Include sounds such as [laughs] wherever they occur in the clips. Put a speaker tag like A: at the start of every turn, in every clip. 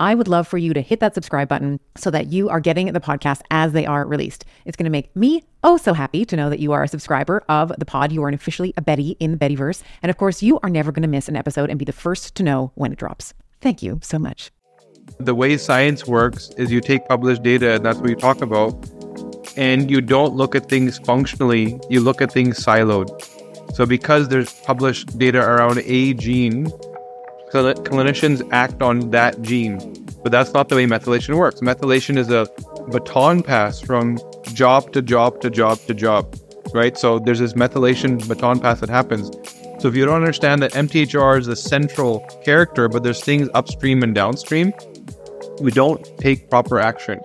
A: I would love for you to hit that subscribe button so that you are getting the podcast as they are released. It's going to make me oh so happy to know that you are a subscriber of the pod. You are officially a Betty in the Bettyverse. And of course, you are never going to miss an episode and be the first to know when it drops. Thank you so much.
B: The way science works is you take published data, and that's what you talk about, and you don't look at things functionally, you look at things siloed. So, because there's published data around a gene, clinicians act on that gene. But that's not the way methylation works. Methylation is a baton pass from job to job to job to job, right? So there's this methylation baton pass that happens. So if you don't understand that MTHFR is the central character, but there's things upstream and downstream, we don't take proper action.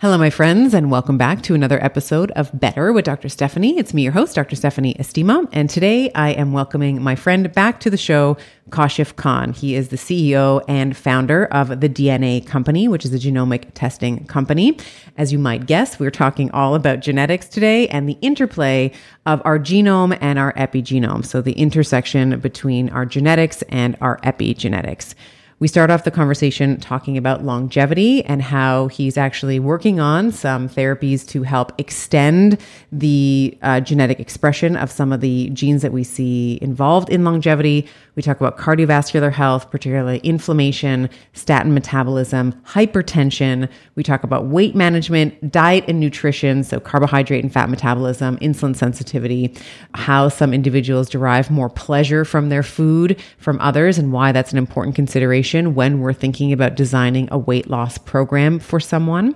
A: Hello, my friends, and welcome back to another episode of Better with Dr. Stephanie. It's me, your host, Dr. Stephanie Estima, and today I am welcoming my friend back to the show, Kashif Khan. He is the CEO and founder of the DNA Company, which is a genomic testing company. As you might guess, we're talking all about genetics today and the interplay of our genome and our epigenome. So, the intersection between our genetics and our epigenetics. We start off the conversation talking about longevity and how he's actually working on some therapies to help extend the uh, genetic expression of some of the genes that we see involved in longevity. We talk about cardiovascular health, particularly inflammation, statin metabolism, hypertension. We talk about weight management, diet and nutrition, so carbohydrate and fat metabolism, insulin sensitivity, how some individuals derive more pleasure from their food from others, and why that's an important consideration when we're thinking about designing a weight loss program for someone.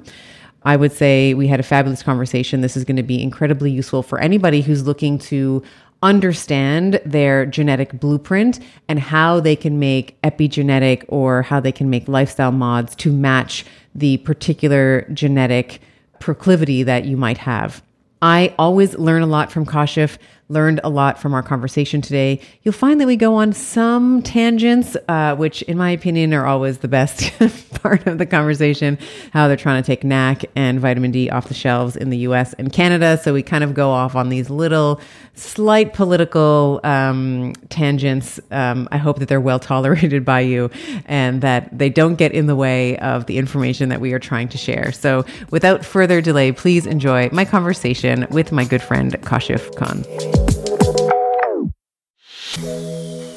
A: I would say we had a fabulous conversation. This is going to be incredibly useful for anybody who's looking to understand their genetic blueprint and how they can make epigenetic or how they can make lifestyle mods to match the particular genetic proclivity that you might have. I always learn a lot from Kashif learned a lot from our conversation today. You'll find that we go on some tangents, uh, which, in my opinion, are always the best [laughs] part of the conversation. How they're trying to take NAC and vitamin D off the shelves in the US and Canada. So we kind of go off on these little, slight political um, tangents. Um, I hope that they're well tolerated by you and that they don't get in the way of the information that we are trying to share. So without further delay, please enjoy my conversation with my good friend Kashif Khan. Música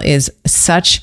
A: is such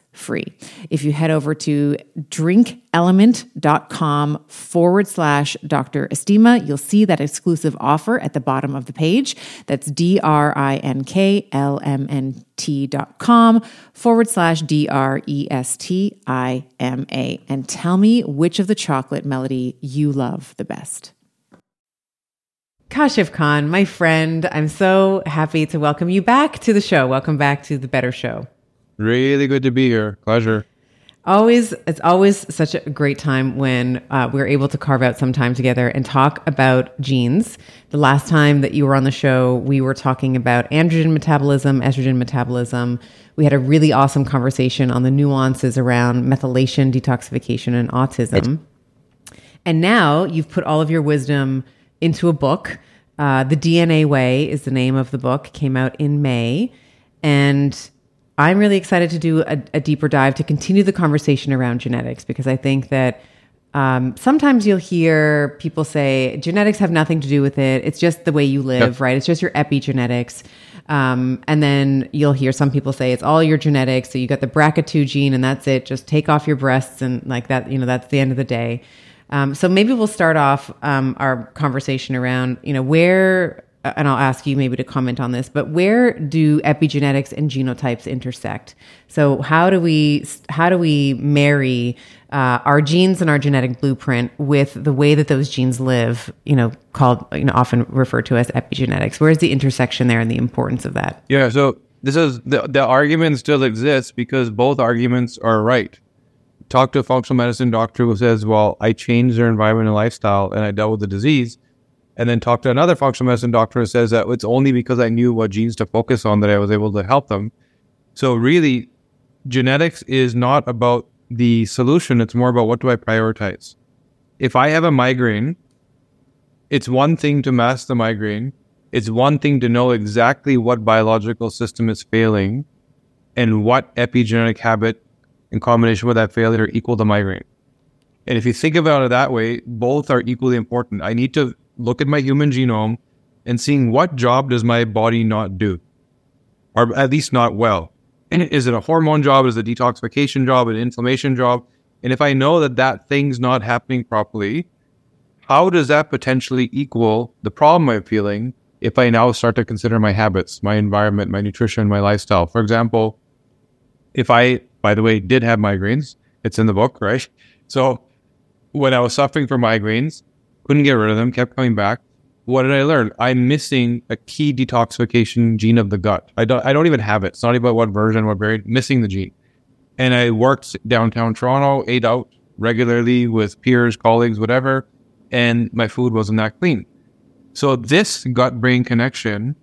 A: free. If you head over to drinklmnt.com forward slash Dr. Estima, you'll see that exclusive offer at the bottom of the page. That's D R I N K L M N T dot com forward slash D R E S T I M A. And tell me which of the chocolate melody you love the best. Kashif Khan, my friend, I'm so happy to welcome you back to the show. Welcome back to the Better Show.
B: Really good to be here. Pleasure.
A: Always, it's always such a great time when uh, we're able to carve out some time together and talk about genes. The last time that you were on the show, we were talking about androgen metabolism, estrogen metabolism. We had a really awesome conversation on the nuances around methylation, detoxification, and autism. And now you've put all of your wisdom into a book. Uh, the DNA Way is the name of the book. Came out in May, and I'm really excited to do a, a, deeper dive to continue the conversation around genetics because I think that um, sometimes you'll hear people say genetics have nothing to do with it. It's just the way you live, yep. right? It's just your epigenetics. Um, and then you'll hear some people say it's all your genetics. So you got the BRCA2 gene and that's it. Just take off your breasts and like that, you know, that's the end of the day. Um, so maybe we'll start off um, our conversation around, you know, where and I'll ask you maybe to comment on this, but where do epigenetics and genotypes intersect? So how do we how do we marry uh, our genes and our genetic blueprint with the way that those genes live? You know, called you know often referred to as epigenetics. Where's the intersection there and the importance of that?
B: Yeah. So this is the the argument still exists because both arguments are right. Talk to a functional medicine doctor who says, "Well, I changed their environment and lifestyle, and I dealt with the disease." And then talk to another functional medicine doctor who says that it's only because I knew what genes to focus on that I was able to help them. So really, genetics is not about the solution. It's more about what do I prioritize. If I have a migraine, it's one thing to mask the migraine. It's one thing to know exactly what biological system is failing and what epigenetic habit in combination with that failure equal the migraine. And if you think about it that way, both are equally important. I need to look at my human genome and seeing what job does my body not do, or at least not well. And is it a hormone job? Is it a detoxification job? An inflammation job? And if I know that that thing's not happening properly, how does that potentially equal the problem I'm feeling if I now start to consider my habits, my environment, my nutrition, my lifestyle? For example, if I, by the way, did have migraines, it's in the book, right? [laughs] So when I was suffering from migraines, couldn't get rid of them, kept coming back. What did I learn? I'm missing a key detoxification gene of the gut. I don't I don't even have it. It's not about what version, what variant, missing the gene. And I worked downtown Toronto, ate out regularly with peers, colleagues, whatever, and my food wasn't that clean. So this gut brain connection,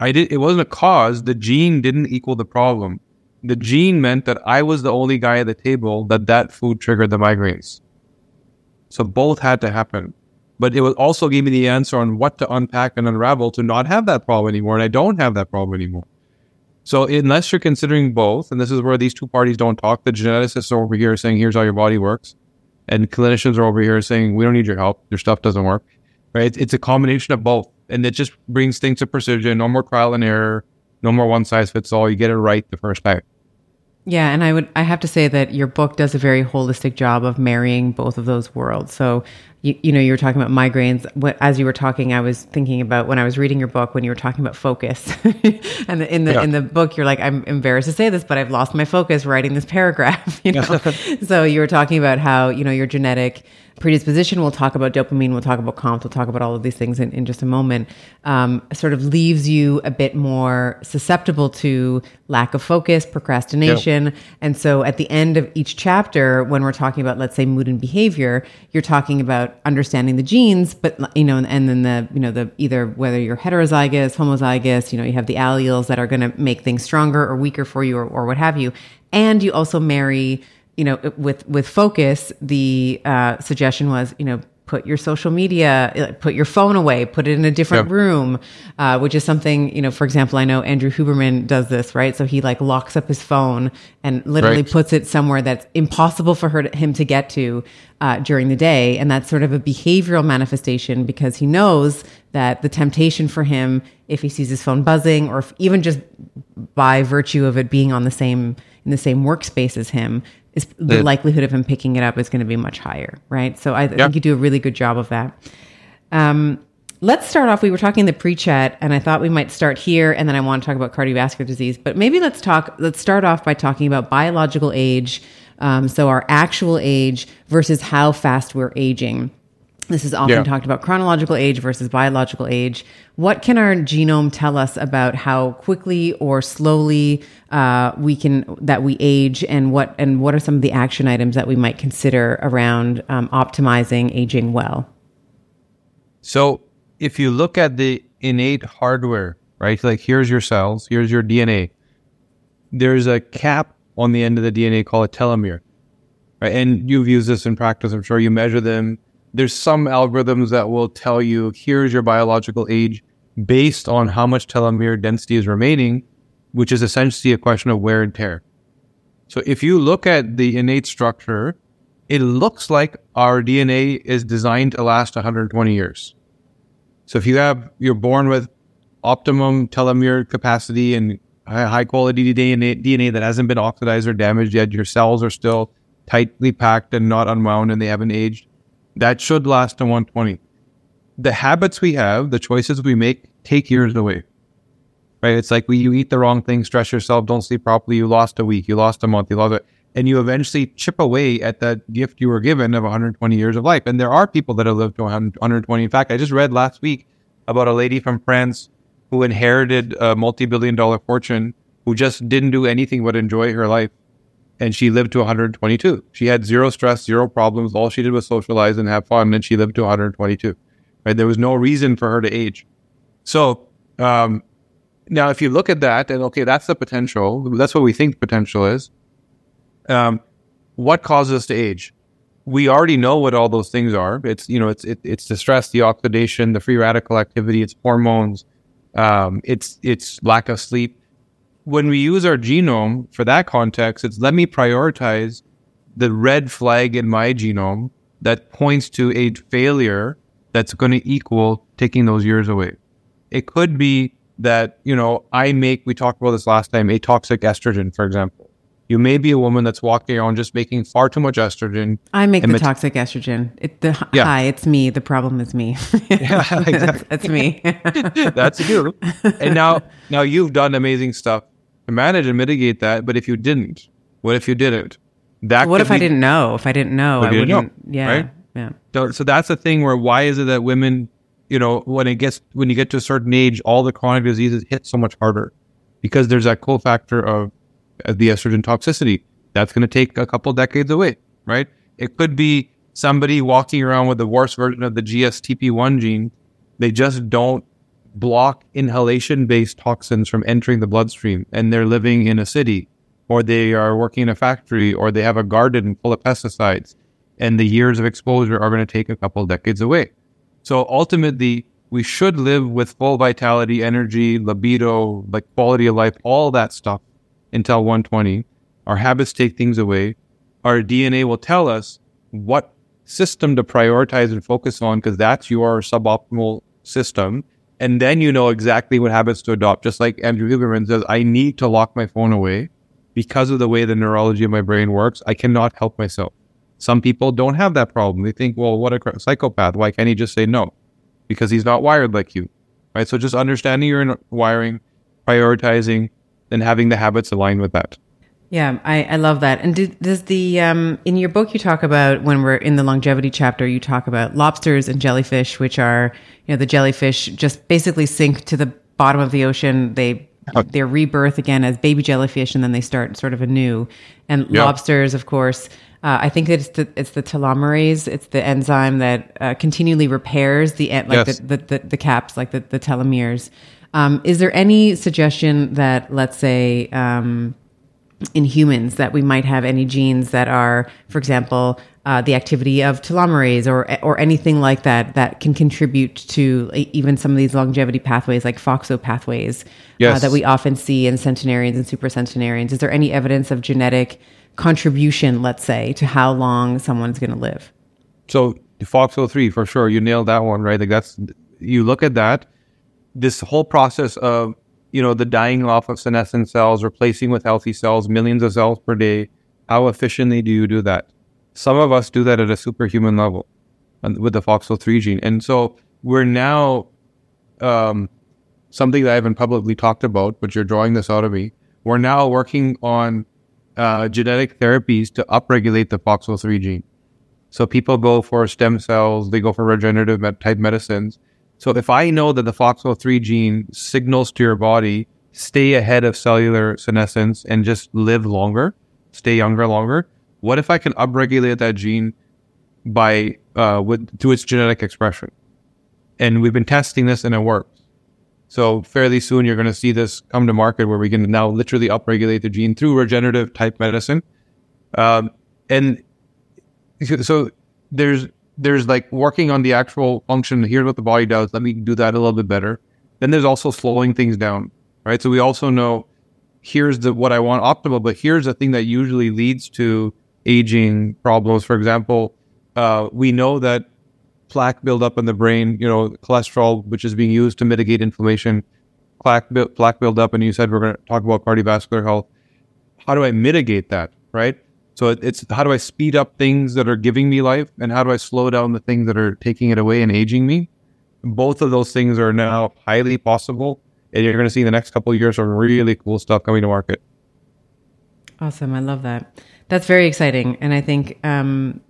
B: I did it wasn't a cause. The gene didn't equal the problem. The gene meant that I was the only guy at the table that that food triggered the migraines. So both had to happen but it also give me the answer on what to unpack and unravel to not have that problem anymore. And I don't have that problem anymore. So unless you're considering both, and this is where these two parties don't talk, the geneticists are over here saying, here's how your body works. And clinicians are over here saying, we don't need your help. Your stuff doesn't work. Right? It's a combination of both. And it just brings things to precision. No more trial and error. No more one size fits all. You get it right the first time.
A: Yeah, and I would I have to say that your book does a very holistic job of marrying both of those worlds. So you, you know you were talking about migraines. What, as you were talking, I was thinking about when I was reading your book when you were talking about focus. [laughs] and the, in the yeah. in the book, you're like, I'm embarrassed to say this, but I've lost my focus writing this paragraph. [laughs] You know, so you were talking about how you know your genetic predisposition. We'll talk about dopamine. We'll talk about COMT. We'll talk about all of these things in, in just a moment. Um, sort of leaves you a bit more susceptible to lack of focus, procrastination. Yep. And so at the end of each chapter, when we're talking about, let's say, mood and behavior, you're talking about understanding the genes, but, you know, and then the, you know, the either whether you're heterozygous, homozygous, you know, you have the alleles that are going to make things stronger or weaker for you or, or what have you. And you also marry you know, with with focus, the uh, suggestion was, you know, put your social media, uh, put your phone away, put it in a different yep. room, uh, which is something, you know, for example, I know Andrew Huberman does this, right? So he like locks up his phone and literally right. puts it somewhere that's impossible for her to, him to get to uh, during the day. And that's sort of a behavioral manifestation because he knows that the temptation for him, if he sees his phone buzzing or if, even just by virtue of it being on the same, in the same workspace as him, is the yeah. likelihood of him picking it up is going to be much higher, right? So I, I think you do a really good job of that. Um, let's start off. We were talking in the pre-chat, and I thought we might start here, and then I want to talk about cardiovascular disease. But maybe let's talk. Let's start off by talking about biological age. Um, so our actual age versus how fast we're aging. This is often yeah. talked about chronological age versus biological age. What can our genome tell us about how quickly or slowly uh, we can that we age, and what and what are some of the action items that we might consider around um, optimizing aging well?
B: So, if you look at the innate hardware, right? Like here's your cells, here's your DNA. There's a cap on the end of the DNA called a telomere, right? And you've used this in practice. I'm sure you measure them there's some algorithms that will tell you here's your biological age based on how much telomere density is remaining, which is essentially a question of wear and tear. So if you look at the innate structure, it looks like our DNA is designed to last 120 years. So if you have you're born with optimum telomere capacity and high quality DNA, DNA that hasn't been oxidized or damaged yet, your cells are still tightly packed and not unwound and they haven't aged that should last to 120. The habits we have, the choices we make, take years away. Right? It's like we, you eat the wrong thing, stress yourself, don't sleep properly, you lost a week, you lost a month, you lost it. And you eventually chip away at that gift you were given of 120 years of life. And there are people that have lived to 120. In fact, I just read last week about a lady from France who inherited a multi billion dollar fortune who just didn't do anything but enjoy her life and she lived to 122. She had zero stress, zero problems. All she did was socialize and have fun, and she lived to 122. Right? There was no reason for her to age. So um, now, if you look at that, and okay, that's the potential. That's what we think potential is. Um, what causes us to age? We already know what all those things are. It's you know, it's it, it's the stress, the oxidation, the free radical activity, it's hormones, um, it's it's lack of sleep when we use our genome for that context, it's let me prioritize the red flag in my genome that points to a failure that's going to equal taking those years away. It could be that, you know, I make, we talked about this last time, a toxic estrogen, for example. You may be a woman that's walking around just making far too much estrogen.
A: I make the met- toxic estrogen. It, the, yeah. Hi, it's me. The problem is me. [laughs] yeah, [laughs] exactly. that's, that's me. [laughs]
B: that's you. And now, now you've done amazing stuff manage and mitigate that. But if you didn't, what if you didn't?
A: That what if be, I didn't know? If I didn't know, I wouldn't. Know, yeah, right? yeah.
B: So, so that's the thing where why is it that women, you know, when it gets when you get to a certain age, all the chronic diseases hit so much harder because there's that cofactor of the estrogen toxicity. That's going to take a couple decades away, right? It could be somebody walking around with the worst version of the GSTP1 gene. They just don't block inhalation based toxins from entering the bloodstream and they're living in a city or they are working in a factory or they have a garden full of pesticides and the years of exposure are going to take a couple decades away. So ultimately, we should live with full vitality, energy, libido, like quality of life, all that stuff until 120. Our habits take things away. Our DNA will tell us what system to prioritize and focus on because that's your suboptimal system. And then you know exactly what habits to adopt. Just like Andrew Huberman says, I need to lock my phone away because of the way the neurology of my brain works. I cannot help myself. Some people don't have that problem. They think, well, what a psychopath. Why can't he just say no? Because he's not wired like you. Right. So just understanding your wiring, prioritizing, and having the habits aligned with that.
A: Yeah, I, I love that. And do, does the um, in your book you talk about when we're in the longevity chapter, you talk about lobsters and jellyfish, which are you know the jellyfish just basically sink to the bottom of the ocean. They their rebirth again as baby jellyfish, and then they start sort of anew. And
B: Yeah.
A: lobsters, of course, uh, I think that it's the it's the telomerase, it's the enzyme that uh, continually repairs the like
B: Yes.
A: the, the, the the caps, like the the telomeres. Um, is there any suggestion that let's say um, in humans that we might have any genes that are, for example, uh, the activity of telomerase or or anything like that that can contribute to even some of these longevity pathways like FOXO pathways uh, that we often see in centenarians and supercentenarians. Is there any evidence of genetic contribution, let's say, to how long someone's going to live?
B: So FOXO3 for sure, you nailed that one, right? Like that's you look at that, this whole process of you know the dying off of senescent cells, replacing with healthy cells, millions of cells per day. How efficiently do you do that? Some of us do that at a superhuman level with the FOXO3 gene, and so we're now um, something that I haven't publicly talked about, but you're drawing this out of me. We're now working on uh, genetic therapies to upregulate the FOXO3 gene. So people go for stem cells, they go for regenerative type medicines. So if I know that the FOXO3 gene signals to your body, stay ahead of cellular senescence and just live longer, stay younger longer, what if I can upregulate that gene by uh, with through its genetic expression? And we've been testing this and it works. So fairly soon you're going to see this come to market where we can now literally upregulate the gene through regenerative type medicine. Um, and so there's there's like working on the actual function. Here's what the body does. Let me do that a little bit better. Then there's also slowing things down, right? So we also know here's the what I want optimal, but here's the thing that usually leads to aging problems. For example, uh, we know that plaque buildup in the brain, you know, cholesterol, which is being used to mitigate inflammation, plaque plaque buildup, and you said we're going to talk about cardiovascular health. How do I mitigate that, right? So it, it's how do I speed up things that are giving me life, and how do I slow down the things that are taking it away and aging me? Both of those things are now highly possible, and you're going to see in the next couple of years some really cool stuff coming to market.
A: Awesome. I love that. That's very exciting. And I think, um,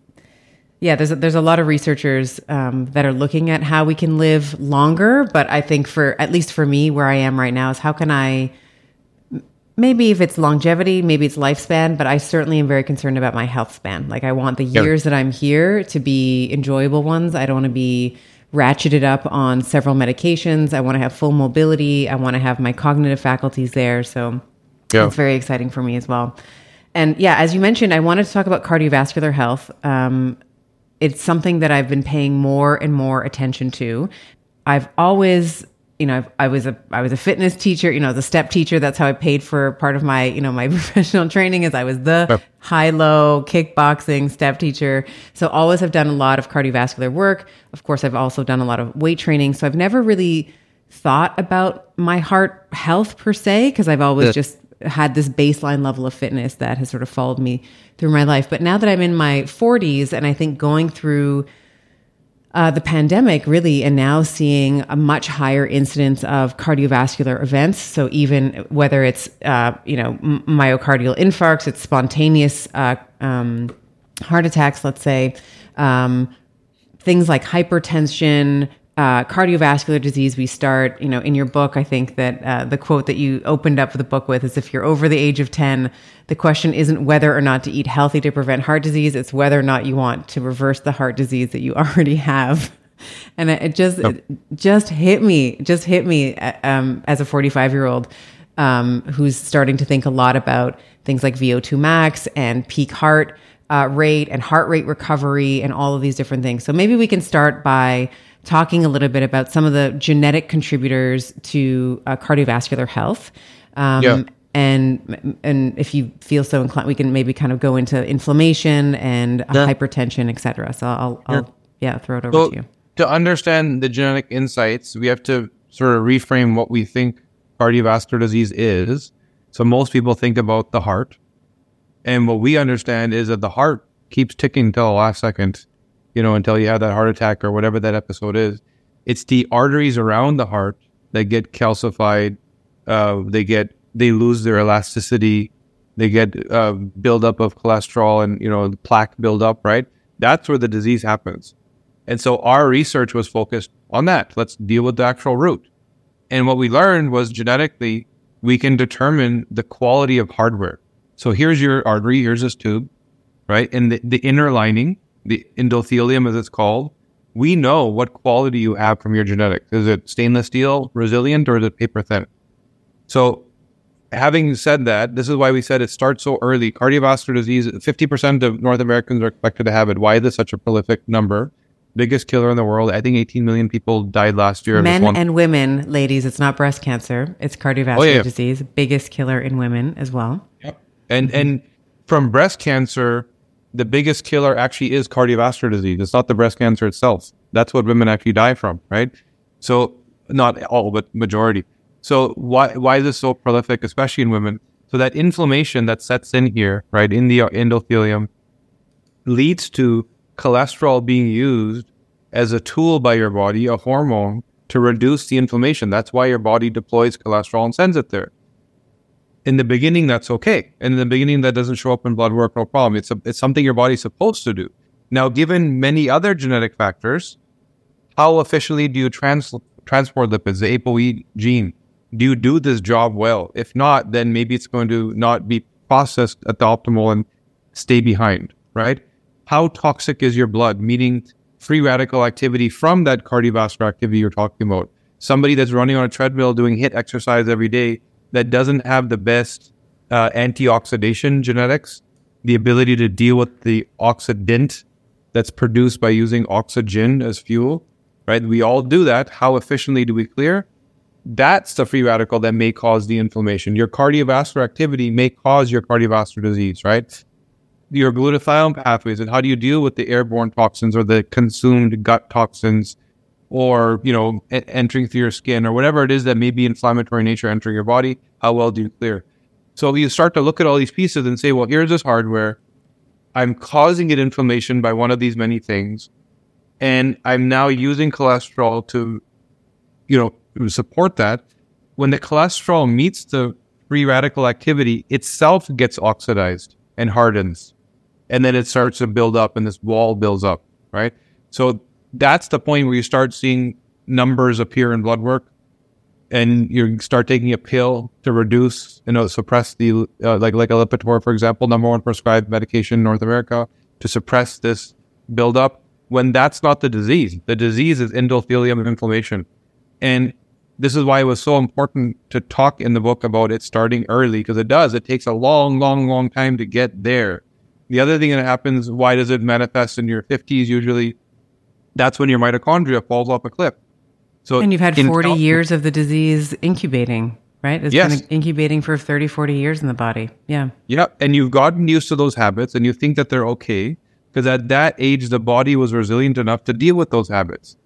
A: yeah, there's a, there's a lot of researchers um, that are looking at how we can live longer. But I think for at least for me, where I am right now, is how can I maybe if it's longevity, maybe it's lifespan, but I certainly am very concerned about my health span. Like I want the
B: Yeah.
A: years that I'm here to be enjoyable ones. I don't want to be ratcheted up on several medications. I want to have full mobility. I want to have my cognitive faculties there. So
B: Yeah.
A: it's very exciting for me as well. And yeah, as you mentioned, I wanted to talk about cardiovascular health. Um, it's something that I've been paying more and more attention to. I've always, you know, I was a I was a fitness teacher, you know, the step teacher. That's how I paid for part of my, you know, my [laughs] professional training. Is I was the
B: Yep.
A: high low kickboxing step teacher. So always have done a lot of cardiovascular work. Of course, I've also done a lot of weight training. So I've never really thought about my heart health per se because I've always
B: Yeah.
A: just had this baseline level of fitness that has sort of followed me through my life. But now that I'm in my 40s and I think going through uh, the pandemic really and now seeing a much higher incidence of cardiovascular events. So even whether it's uh, you know myocardial infarcts it's spontaneous uh, um, heart attacks let's say um, things like hypertension uh, cardiovascular disease we start you know in your book i think that uh, the quote that you opened up the book with is if you're over the age of 10 the question isn't whether or not to eat healthy to prevent heart disease it's whether or not you want to reverse the heart disease that you [laughs] already have and it just it just hit me just hit me uh, um, as a 45 year old um, who's starting to think a lot about things like vo2 max and peak heart uh, rate and heart rate recovery and all of these different things. So maybe we can start by talking a little bit about some of the genetic contributors to uh, cardiovascular health. Um,
B: Yeah.
A: And and if you feel so inclined, we can maybe kind of go into inflammation and
B: Yeah.
A: hypertension, et cetera. So I'll, I'll yeah throw it over
B: So
A: to you.
B: to understand the genetic insights, we have to sort of reframe what we think cardiovascular disease is. So most people think about the heart. And what we understand is that the heart keeps ticking till the last second, you know, until you have that heart attack or whatever that episode is. It's the arteries around the heart that get calcified. Uh, they get, they lose their elasticity. they get uh, buildup of cholesterol and you know plaque buildup, right? That's where the disease happens. And so our research was focused on that. Let's deal with the actual root. And what we learned was genetically, we can determine the quality of hardware. So here's your artery, here's this tube, right? And the, the inner lining, the endothelium as it's called, we know what quality you have from your genetics. Is it stainless steel, resilient, or is it paper thin? So having said that, this is why we said it starts so early. Cardiovascular disease, 50% of North Americans are expected to have it. Why is this such a prolific number? biggest killer in the world. I think 18 million people died last year.
A: Men and women, ladies. It's not breast cancer. It's cardiovascular oh, yeah. disease. Biggest killer in women as well.
B: Yep. And mm-hmm. and from breast cancer, the biggest killer actually is cardiovascular disease. It's not the breast cancer itself. That's what women actually die from, right? So not all, but majority. So why why is this so prolific, especially in women? So that inflammation that sets in here, right, in the endothelium, leads to cholesterol being used as a tool by your body, a hormone, to reduce the inflammation. That's why your body deploys cholesterol and sends it there. In the beginning, that's okay. And in the beginning, that doesn't show up in blood work, no problem. It's, a, it's something your body's supposed to do. Now, given many other genetic factors, how efficiently do you trans- transport lipids, the ApoE gene? Do you do this job well? If not, then maybe it's going to not be processed at the optimal and stay behind, right? how toxic is your blood, meaning free radical activity from that cardiovascular activity you're talking about. Somebody that's running on a treadmill doing HIIT exercise every day that doesn't have the best uh, antioxidation genetics, the ability to deal with the oxidant that's produced by using oxygen as fuel, right? We all do that. How efficiently do we clear? That's the free radical that may cause the inflammation. Your cardiovascular activity may cause your cardiovascular disease, right? your glutathione pathways and how do you deal with the airborne toxins or the consumed gut toxins or you know e- entering through your skin or whatever it is that may be inflammatory nature entering your body how well do you clear? So you start to look at all these pieces and say well here's this hardware. I'm causing it inflammation by one of these many things and i'm now using cholesterol to you know support that. When the cholesterol meets the free radical activity itself gets oxidized and hardens and then it starts to build up and this wall builds up, right? So that's the point where you start seeing numbers appear in blood work and you start taking a pill to reduce, you know, suppress the, uh, like, like a Lipitor, for example, number one prescribed medication in North America to suppress this buildup when that's not the disease. The disease is endothelium inflammation. And this is why it was so important to talk in the book about it starting early because it does. It takes a long, long, long time to get there. The other thing that happens, why does it manifest in your 50s usually? That's when your mitochondria falls off a cliff.
A: So and you've had 40 in, years of the disease incubating, right? It's yes. been incubating for 30, 40 years in the body. Yeah.
B: Yeah. And you've gotten used to those habits and you think that they're okay because at that age, the body was resilient enough to deal with those habits.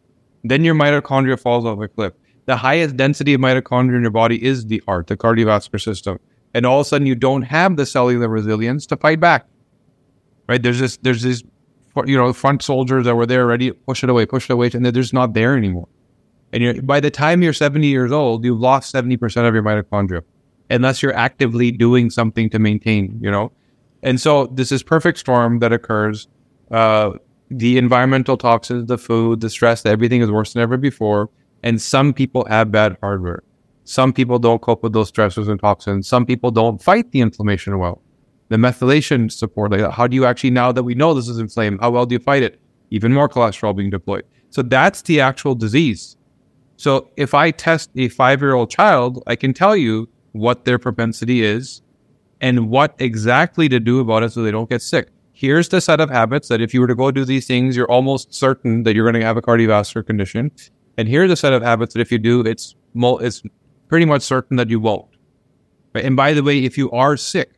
B: Then your mitochondria falls off a cliff. The highest density of mitochondria in your body is the heart, the cardiovascular system. And all of a sudden, you don't have the cellular resilience to fight back right? There's this, there's this, you know, front soldiers that were there ready push it away, push it away, and they're just not there anymore. And you're, by the time you're 70 years old, you've lost 70% of your mitochondria, unless you're actively doing something to maintain, you know? And so this is perfect storm that occurs. Uh, the environmental toxins, the food, the stress, everything is worse than ever before. And some people have bad hardware. Some people don't cope with those stressors and toxins. Some people don't fight the inflammation well the methylation support. Like, how do you actually, now that we know this is inflamed, how well do you fight it? Even more cholesterol being deployed. So that's the actual disease. So if I test a five year old child, I can tell you what their propensity is and what exactly to do about it so they don't get sick. Here's the set of habits that if you were to go do these things, you're almost certain that you're going to have a cardiovascular condition. And here's a set of habits that if you do, it's, it's pretty much certain that you won't. And by the way, if you are sick,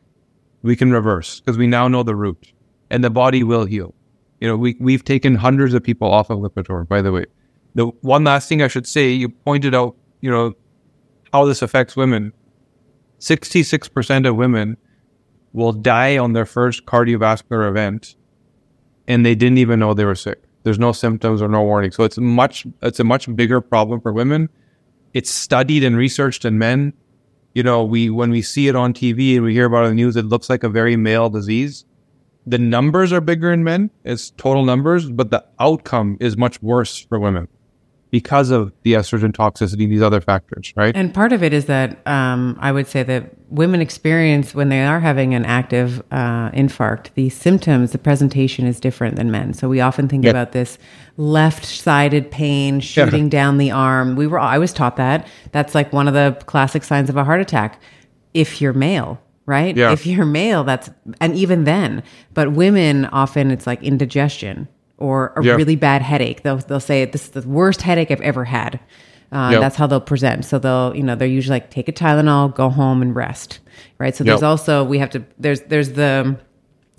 B: we can reverse because we now know the root and the body will heal. You know, we, we've taken hundreds of people off of Lipitor, by the way. The one last thing I should say, you pointed out, you know, how this affects women. 66% of women will die on their first cardiovascular event and they didn't even know they were sick. There's no symptoms or no warning. So it's much, it's a much bigger problem for women. It's studied and researched in men you know, we when we see it on TV and we hear about it the news, it looks like a very male disease. The numbers are bigger in men, it's total numbers, but the outcome is much worse for women because of the estrogen toxicity, these other factors, right?
A: And part of it is that um, I would say that women experience when they are having an active uh, infarct, the symptoms, the presentation is different than men. So we often think about this left-sided pain shooting yeah. down the arm. We were I was taught that. That's like one of the classic signs of a heart attack. If you're male, right?
B: Yeah.
A: If you're male, that's and even then. But women often it's like indigestion or a really bad headache. They'll they'll say this is the worst headache I've ever had. Uh, yep. That's how they'll present. So they'll you know they're usually like take a Tylenol, go home and rest, right? So there's also we have to there's there's the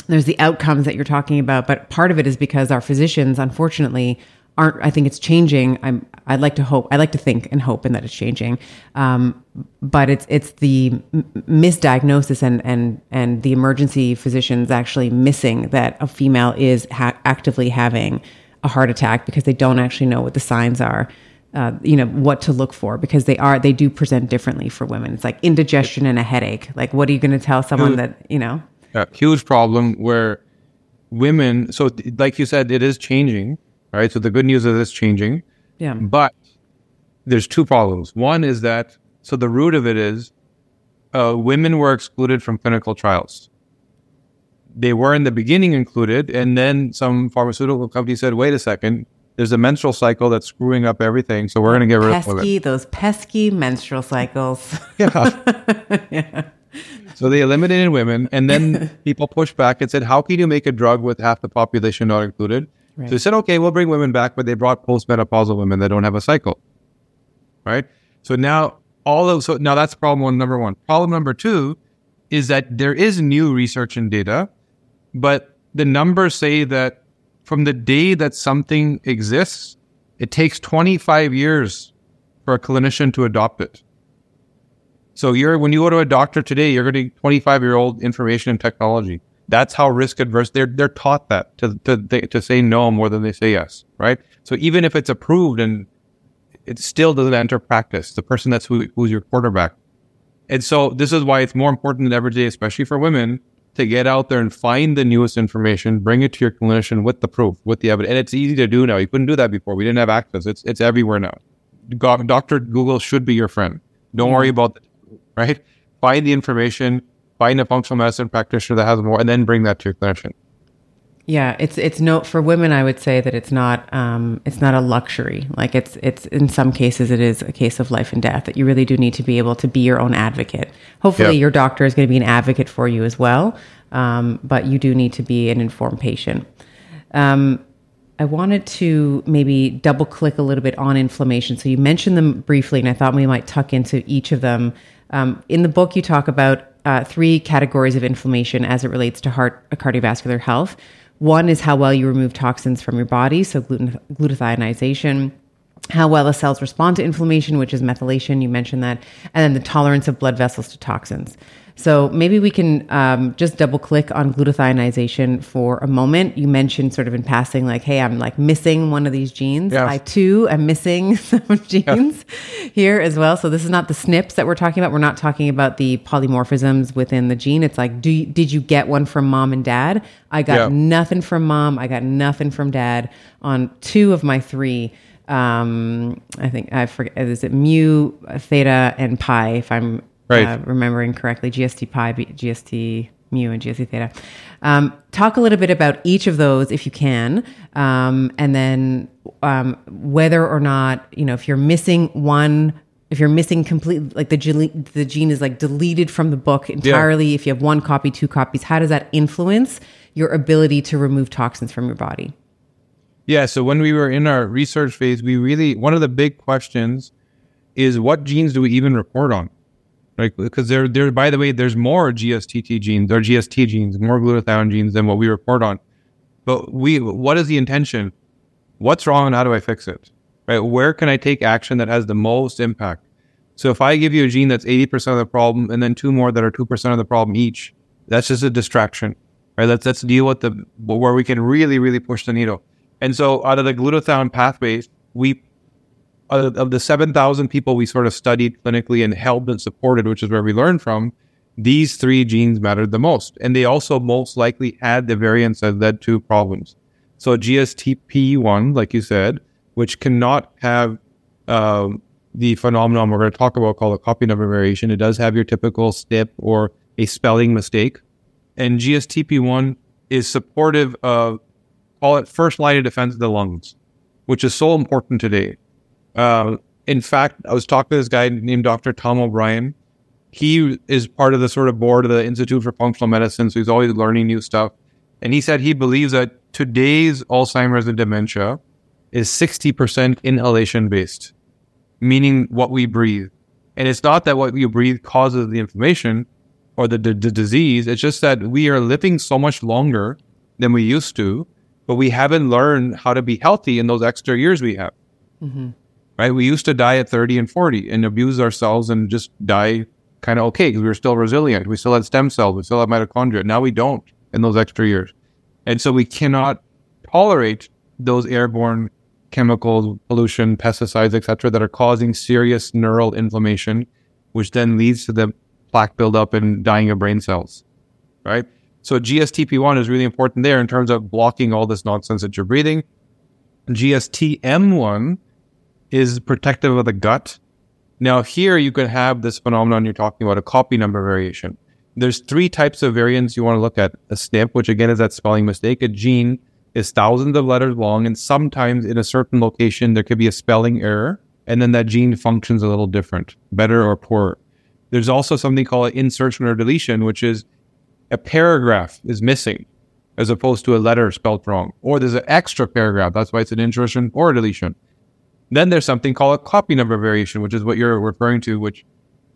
A: there's the outcomes that you're talking about, but part of it is because our physicians, unfortunately, aren't. I think it's changing. I'm. I'd like to hope. I like to think and hope, and that it's changing. Um, but it's it's the misdiagnosis and and and the emergency physicians actually missing that a female is ha- actively having a heart attack because they don't actually know what the signs are. Uh, you know what to look for because they are they do present differently for women. It's like indigestion and a headache. Like, what are you going to tell someone that you know?
B: a huge problem where women, so like you said, it is changing, right? So the good news is it's changing.
A: Yeah.
B: But there's two problems. One is that, so the root of it is uh, women were excluded from clinical trials. They were in the beginning included, and then some pharmaceutical company said, wait a second, there's a menstrual cycle that's screwing up everything, so we're going to get rid
A: pesky,
B: of it.
A: Those pesky menstrual cycles.
B: Yeah. [laughs] yeah. So they eliminated women, and then [laughs] people pushed back and said, "How can you make a drug with half the population not included?" Right. So they said, "Okay, we'll bring women back," but they brought postmenopausal women that don't have a cycle. Right. So now all of so now that's problem one number one. Problem number two is that there is new research and data, but the numbers say that from the day that something exists, it takes 25 years for a clinician to adopt it. So you're when you go to a doctor today, you're getting 25 year old information and technology. That's how risk adverse they're they're taught that to to to say no more than they say yes, right? So even if it's approved and it still doesn't enter practice, the person that's who, who's your quarterback. And so this is why it's more important than ever today, especially for women, to get out there and find the newest information, bring it to your clinician with the proof, with the evidence. And it's easy to do now. You couldn't do that before. We didn't have access. It's it's everywhere now. Doctor Google should be your friend. Don't worry mm-hmm. about the right? Find the information, find a functional medicine practitioner that has more, and then bring that to your clinician.
A: Yeah, it's it's no for women. I would say that it's not um, it's not a luxury. Like it's it's in some cases it is a case of life and death that you really do need to be able to be your own advocate. Hopefully, your doctor is going to be an advocate for you as well, um, but you do need to be an informed patient. Um, I wanted to maybe double click a little bit on inflammation. So you mentioned them briefly, and I thought we might tuck into each of them um, in the book, you talk about uh, three categories of inflammation as it relates to heart uh, cardiovascular health. One is how well you remove toxins from your body, so gluten. How well the cells respond to inflammation, which is methylation, you mentioned that, and then the tolerance of blood vessels to toxins. So maybe we can um, just double click on glutathionization for a moment. You mentioned sort of in passing, like, hey, I'm like missing one of these genes. Yes. I too am missing [laughs] some genes here as well. So this is not the SNPs that we're talking about. We're not talking about the polymorphisms within the gene. It's like, do you, did you get one from mom and dad? I got nothing from mom. I got nothing from dad on two of my three um, I think I forget is it mu, theta, and pi if I'm right. uh, remembering correctly, GST pi, GST mu, and GST theta. Um, talk a little bit about each of those if you can, um, and then um, whether or not you know if you're missing one. If you're missing complete, like the gene, the gene is like deleted from the book entirely. Yeah. If you have one copy, two copies, how does that influence your ability to remove toxins from your body?
B: Yeah. So when we were in our research phase, we really one of the big questions is what genes do we even report on? Right? Because there, there. By the way, there's more GSTT genes or GST genes, more glutathione genes than what we report on. But we, what is the intention? What's wrong, and how do I fix it? Right? Where can I take action that has the most impact? So if I give you a gene that's 80% of the problem, and then two more that are 2% of the problem each, that's just a distraction, right? Let's let's deal with the where we can really, really push the needle. And so out of the glutathione pathways, we of the 7,000 people we sort of studied clinically and helped and supported, which is where we learned from, these three genes mattered the most. And they also most likely had the variants that led to problems. So GSTP1, like you said, which cannot have um, the phenomenon we're going to talk about called a copy number variation. It does have your typical SNP or a spelling mistake. And GSTP1 is supportive of, call it first line of defense of the lungs, which is so important today. Uh, in fact, I was talking to this guy named Dr. Tom O'Bryan. He is part of the sort of board of the Institute for Functional Medicine, so he's always learning new stuff. And he said he believes that today's Alzheimer's and dementia is 60% inhalation based, meaning what we breathe. And it's not that what you breathe causes the inflammation or the disease. It's just that we are living so much longer than we used to, but we haven't learned how to be healthy in those extra years we have. Mm-hmm right? We used to die at 30 and 40 and abuse ourselves and just die kind of okay because we were still resilient. We still had stem cells, we still had mitochondria. Now we don't in those extra years. And so we cannot tolerate those airborne chemicals, pollution, pesticides, etc., that are causing serious neural inflammation, which then leads to the plaque buildup and dying of brain cells, right? So GSTP1 is really important there in terms of blocking all this nonsense that you're breathing. GSTM1 is protective of the gut. Now, here you could have this phenomenon you're talking about, a copy number variation. There's three types of variants you want to look at. A SNP, which again is that spelling mistake. A gene is thousands of letters long, and sometimes in a certain location, there could be a spelling error, and then that gene functions a little different, better or poorer. There's also something called an insertion or deletion, which is a paragraph is missing as opposed to a letter spelled wrong, or there's an extra paragraph. That's why it's an insertion or a deletion. Then there's something called a copy number variation, which is what you're referring to, which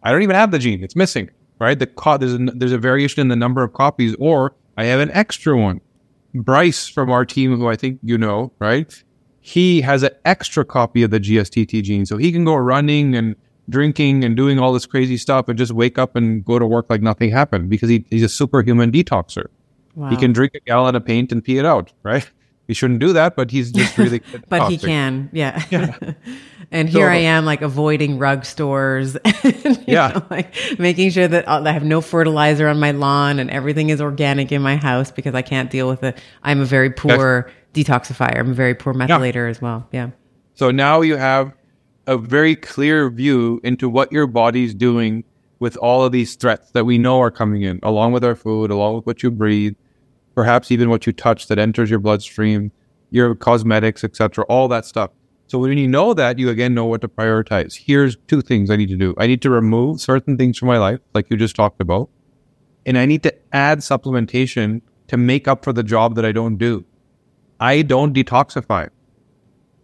B: I don't even have the gene. It's missing, right? The co- there's, a, there's a variation in the number of copies, or I have an extra one. Bryce from our team, who I think you know, right? He has an extra copy of the GSTT gene. So he can go running and drinking and doing all this crazy stuff and just wake up and go to work like nothing happened because he, he's a superhuman detoxer. Wow. He can drink a gallon of paint and pee it out, right? He shouldn't do that, but he's just really [laughs]
A: but toxic. he can, yeah. yeah. [laughs] and here I am, like avoiding rug stores, [laughs] and, yeah, know, like making sure that I have no fertilizer on my lawn and everything is organic in my house because I can't deal with it. I'm a very poor yes. detoxifier. I'm a very poor methylator yeah. as well. Yeah.
B: So now you have a very clear view into what your body's doing with all of these threats that we know are coming in, along with our food, along with what you breathe, perhaps even what you touch that enters your bloodstream, your cosmetics, etc., all that stuff. So when you know that, you again know what to prioritize. Here's two things I need to do. I need to remove certain things from my life, like you just talked about, and I need to add supplementation to make up for the job that I don't do. I don't detoxify.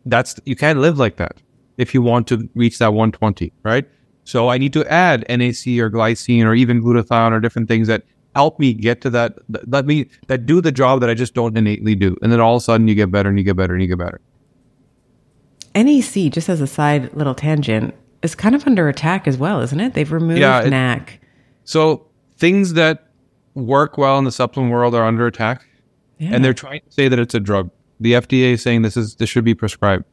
B: That's you can't live like that if you want to reach that 120, right? So I need to add NAC or glycine or even glutathione or different things that help me get to that let me that do the job that I just don't innately do. And then all of a sudden you get better and you get better and you get better.
A: NAC, just as a side little tangent, is kind of under attack as well, isn't it? They've removed yeah, it, NAC.
B: So things that work well in the supplement world are under attack. Yeah. And they're trying to say that it's a drug. The FDA is saying this is this should be prescribed.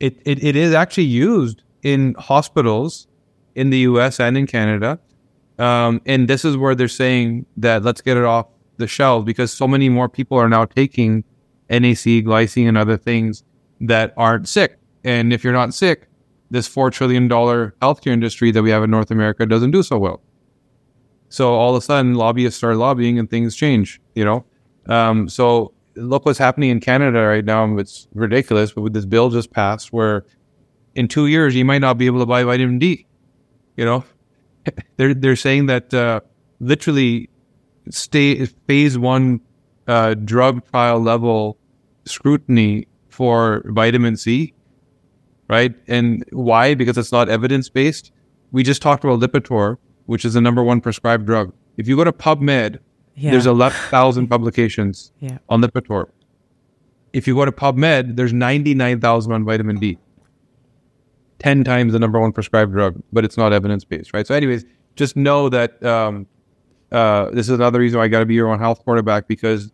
B: It, it it is actually used in hospitals in the US and in Canada um, and this is where they're saying that let's get it off the shelves because so many more people are now taking NAC, glycine, and other things that aren't sick. And if you're not sick, this $4 trillion healthcare industry that we have in North America doesn't do so well. So all of a sudden, lobbyists start lobbying and things change, you know? Um, so look what's happening in Canada right now. It's ridiculous, but with this bill just passed where in two years, you might not be able to buy vitamin D, you know? They're they're saying that uh, literally stay phase one uh, drug trial level scrutiny for vitamin C, right? And why? Because it's not evidence based. We just talked about Lipitor, which is the number one prescribed drug. If you go to PubMed, yeah. there's 11,000 [laughs] publications yeah. on Lipitor. If you go to PubMed, there's 99,000 on vitamin D. 10 times the number one prescribed drug, but it's not evidence based, right? So, anyways, just know that um, uh, this is another reason why I got to be your own health quarterback because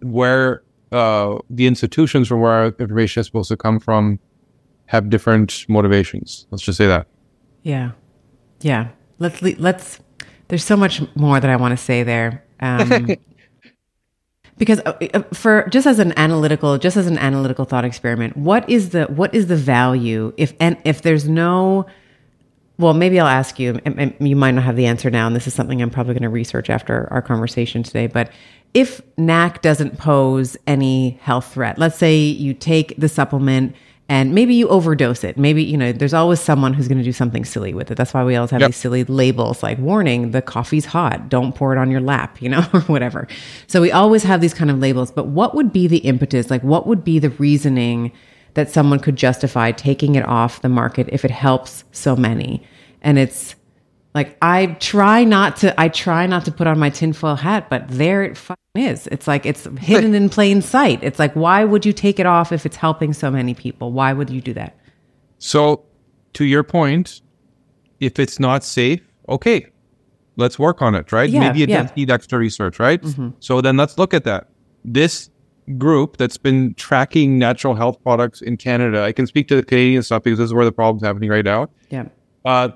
B: where uh, the institutions from where our information is supposed to come from have different motivations. Let's just say that.
A: Yeah. Yeah. Let's le- let's there's so much more that I want to say there. Um, [laughs] because uh, uh, for just as an analytical just as an analytical thought experiment, what is the what is the value if and if there's no well, maybe I'll ask you, and you might not have the answer now, and this is something I'm probably going to research after our conversation today. But if NAC doesn't pose any health threat, let's say you take the supplement and maybe you overdose it. Maybe, you know, there's always someone who's going to do something silly with it. That's why we always have yep. these silly labels like warning, the coffee's hot, don't pour it on your lap, [laughs] you know, or whatever. So we always have these kind of labels. But what would be the impetus? Like, what would be the reasoning that someone could justify taking it off the market if it helps so many? And it's, like I try not to I try not to put on my tinfoil hat, but there it is. It's like it's [laughs] hidden in plain sight. It's like why would you take it off if it's helping so many people? Why would you do that?
B: So, to your point, if it's not safe, okay, let's work on it, right?
A: Yeah,
B: Maybe it
A: yeah.
B: does need extra research, right? Mm-hmm. So then let's look at that. This group that's been tracking natural health products in Canada, I can speak to the Canadian stuff because this is where the problem's happening right now.
A: Yeah.
B: Uh,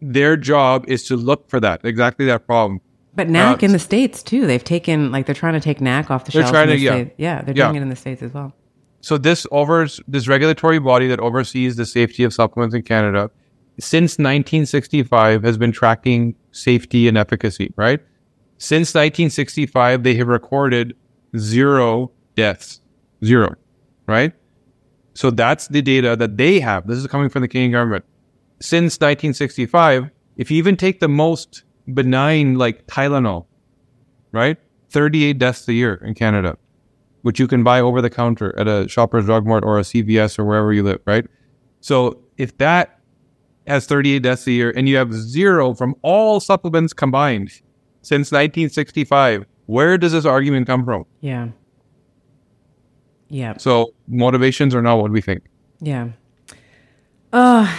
B: their job is to look for that exactly that problem.
A: But NAC uh, in the states too. They've taken like they're trying to take NAC off the
B: they're
A: shelf.
B: Trying
A: to,
B: yeah.
A: States. yeah, they're doing yeah. it in the states as well.
B: So this overs this regulatory body that oversees the safety of supplements in Canada since 1965 has been tracking safety and efficacy, right? Since 1965 they have recorded zero deaths. Zero, right? So that's the data that they have. This is coming from the Canadian government since 1965, if you even take the most benign, like Tylenol, right? 38 deaths a year in Canada, which you can buy over the counter at a Shoppers Drug Mart or a CVS or wherever you live, right? So if that has 38 deaths a year and you have zero from all supplements combined since 1965, where does this argument come from?
A: Yeah. Yeah.
B: So motivations are not what we think.
A: Yeah. Uh,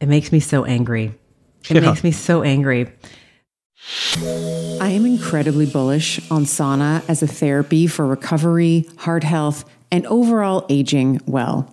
A: it makes me so angry. It yeah. makes me so angry. I am incredibly bullish on sauna as a therapy for recovery, heart health, and overall aging well.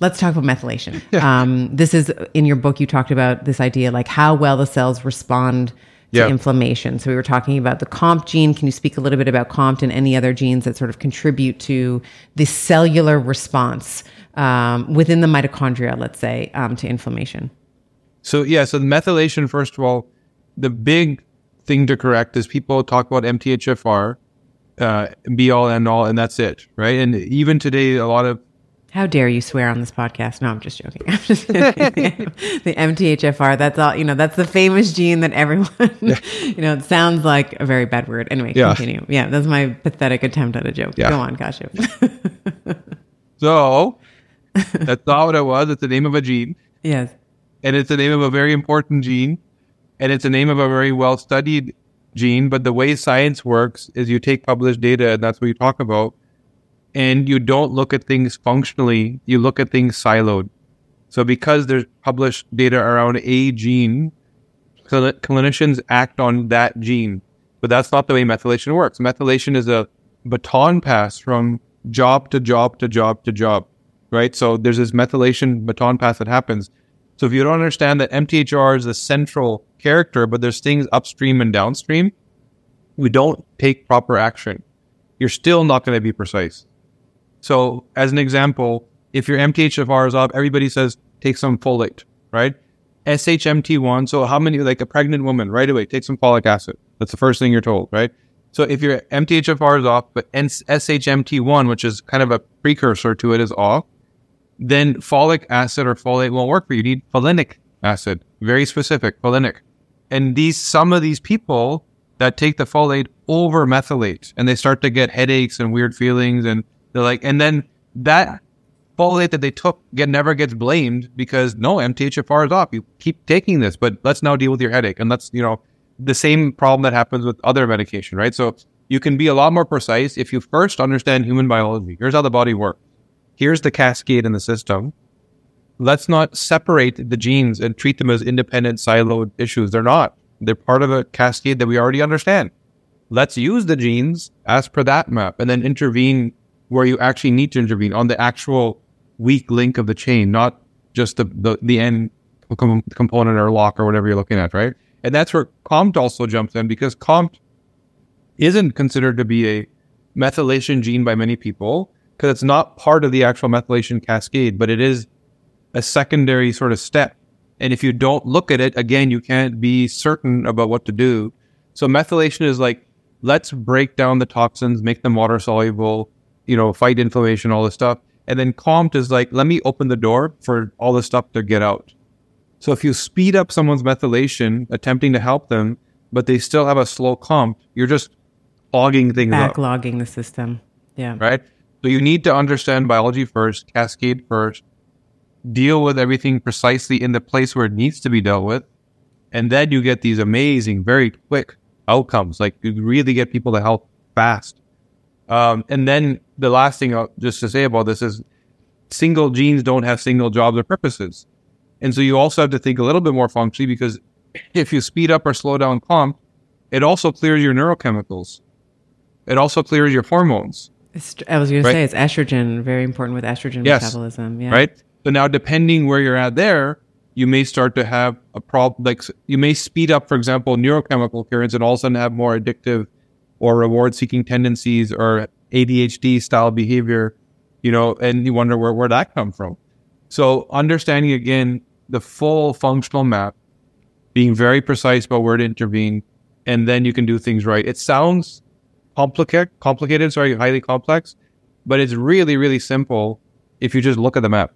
A: let's talk about methylation. [laughs] Yeah. Um, this is in your book. You talked about this idea, like how well the cells respond to yeah. inflammation. So we were talking about the COMT gene. Can you speak a little bit about COMT and any other genes that sort of contribute to the cellular response um, within the mitochondria, let's say, um, to inflammation?
B: So yeah, so the methylation. First of all, the big thing to correct is people talk about MTHFR, uh, be all and all, and that's it, right? And even today, a lot of
A: how dare you swear on this podcast? No, I'm just joking. [laughs] I'm just the MTHFR, that's all, you know, that's the famous gene that everyone, yeah. [laughs] you know, it sounds like a very bad word. Anyway, yeah. continue. Yeah, that's my pathetic attempt at a joke. Yeah. Go on, Kashif. [laughs]
B: so, that's not what it was. It's the name of a gene.
A: Yes.
B: And it's the name of a very important gene. And it's the name of a very well studied gene. But the way science works is you take published data, and that's what you talk about and you don't look at things functionally, you look at things siloed. So because there's published data around a gene, cl- clinicians act on that gene. But that's not the way methylation works. Methylation is a baton pass from job to job to job to job, right? So there's this methylation baton pass that happens. So if you don't understand that MTHR is the central character, but there's things upstream and downstream, we don't take proper action. You're still not going to be precise. So, as an example, if your MTHFR is up, everybody says take some folate, right? SHMT1. So how many, like a pregnant woman, right away, take some folic acid. That's the first thing you're told, right? So if your MTHFR is off, but SHMT1, which is kind of a precursor to it, is off, then folic acid or folate won't work for you. You need folinic acid, very specific, folinic. And these, some of these people that take the folate over methylate and they start to get headaches and weird feelings and they're like, and then that folate that they took get never gets blamed because no MTHFR is off. You keep taking this, but let's now deal with your headache. And that's, you know, the same problem that happens with other medication, right? So you can be a lot more precise if you first understand human biology. Here's how the body works. Here's the cascade in the system. Let's not separate the genes and treat them as independent siloed issues. They're not. They're part of a cascade that we already understand. Let's use the genes as per that map and then intervene where you actually need to intervene on the actual weak link of the chain, not just the, the, the end component or lock or whatever you're looking at, right? And that's where COMT also jumps in because COMT isn't considered to be a methylation gene by many people because it's not part of the actual methylation cascade, but it is a secondary sort of step. And if you don't look at it, again, you can't be certain about what to do. So methylation is like, let's break down the toxins, make them water soluble, you know, fight inflammation, all this stuff. And then COMT is like, let me open the door for all this stuff to get out. So if you speed up someone's methylation, attempting to help them, but they still have a slow COMT, you're just clogging things
A: Backlogging up. the system. Yeah.
B: Right. So you need to understand biology first, cascade first, deal with everything precisely in the place where it needs to be dealt with. And then you get these amazing, very quick outcomes. Like you really get people to help fast. Um, and then the last thing I'll, just to say about this is single genes don't have single jobs or purposes. And so you also have to think a little bit more functionally because if you speed up or slow down COMT, it also clears your neurochemicals. It also clears your hormones.
A: I was going right? to say it's estrogen, very important with estrogen yes. metabolism. Yeah.
B: Right. So now, depending where you're at there, you may start to have a problem. Like you may speed up, for example, neurochemical clearance and all of a sudden have more addictive or reward seeking tendencies or ADHD style behavior, you know, and you wonder where, where that come from. So understanding again the full functional map, being very precise about where to intervene, and then you can do things right. It sounds complicated, complicated, sorry, highly complex, but it's really, really simple if you just look at the map,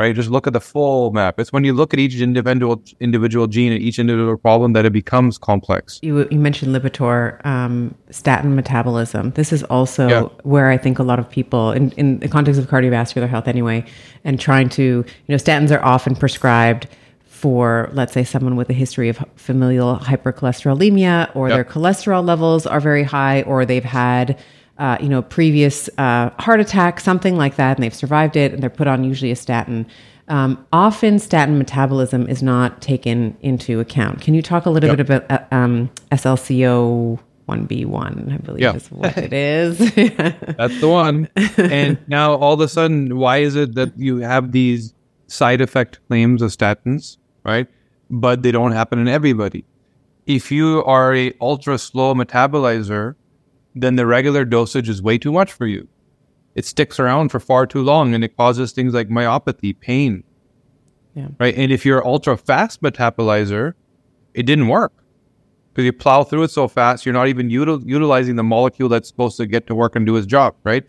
B: right? Just look at the full map. It's when you look at each individual individual gene and each individual problem that it becomes complex.
A: You, you mentioned Lipitor, um, statin metabolism. This is also yeah. where I think a lot of people, in, in the context of cardiovascular health anyway, and trying to, you know, statins are often prescribed for, let's say, someone with a history of familial hypercholesterolemia, or yep. their cholesterol levels are very high, or they've had, uh, you know, previous uh, heart attack, something like that, and they've survived it, and they're put on usually a statin. Um, often, statin metabolism is not taken into account. Can you talk a little yep. bit about uh, um, SLCO? 1B1, I believe yeah. is what it [laughs] is.
B: That's the one. And now all of a sudden, why is it that you have these side effect claims of statins, right? But they don't happen in everybody. If you are a ultra slow metabolizer, then the regular dosage is way too much for you. It sticks around for far too long and it causes things like myopathy, pain. Yeah. Right. And if you're ultra fast metabolizer, it didn't work because you plow through it so fast, you're not even util- utilizing the molecule that's supposed to get to work and do its job, right?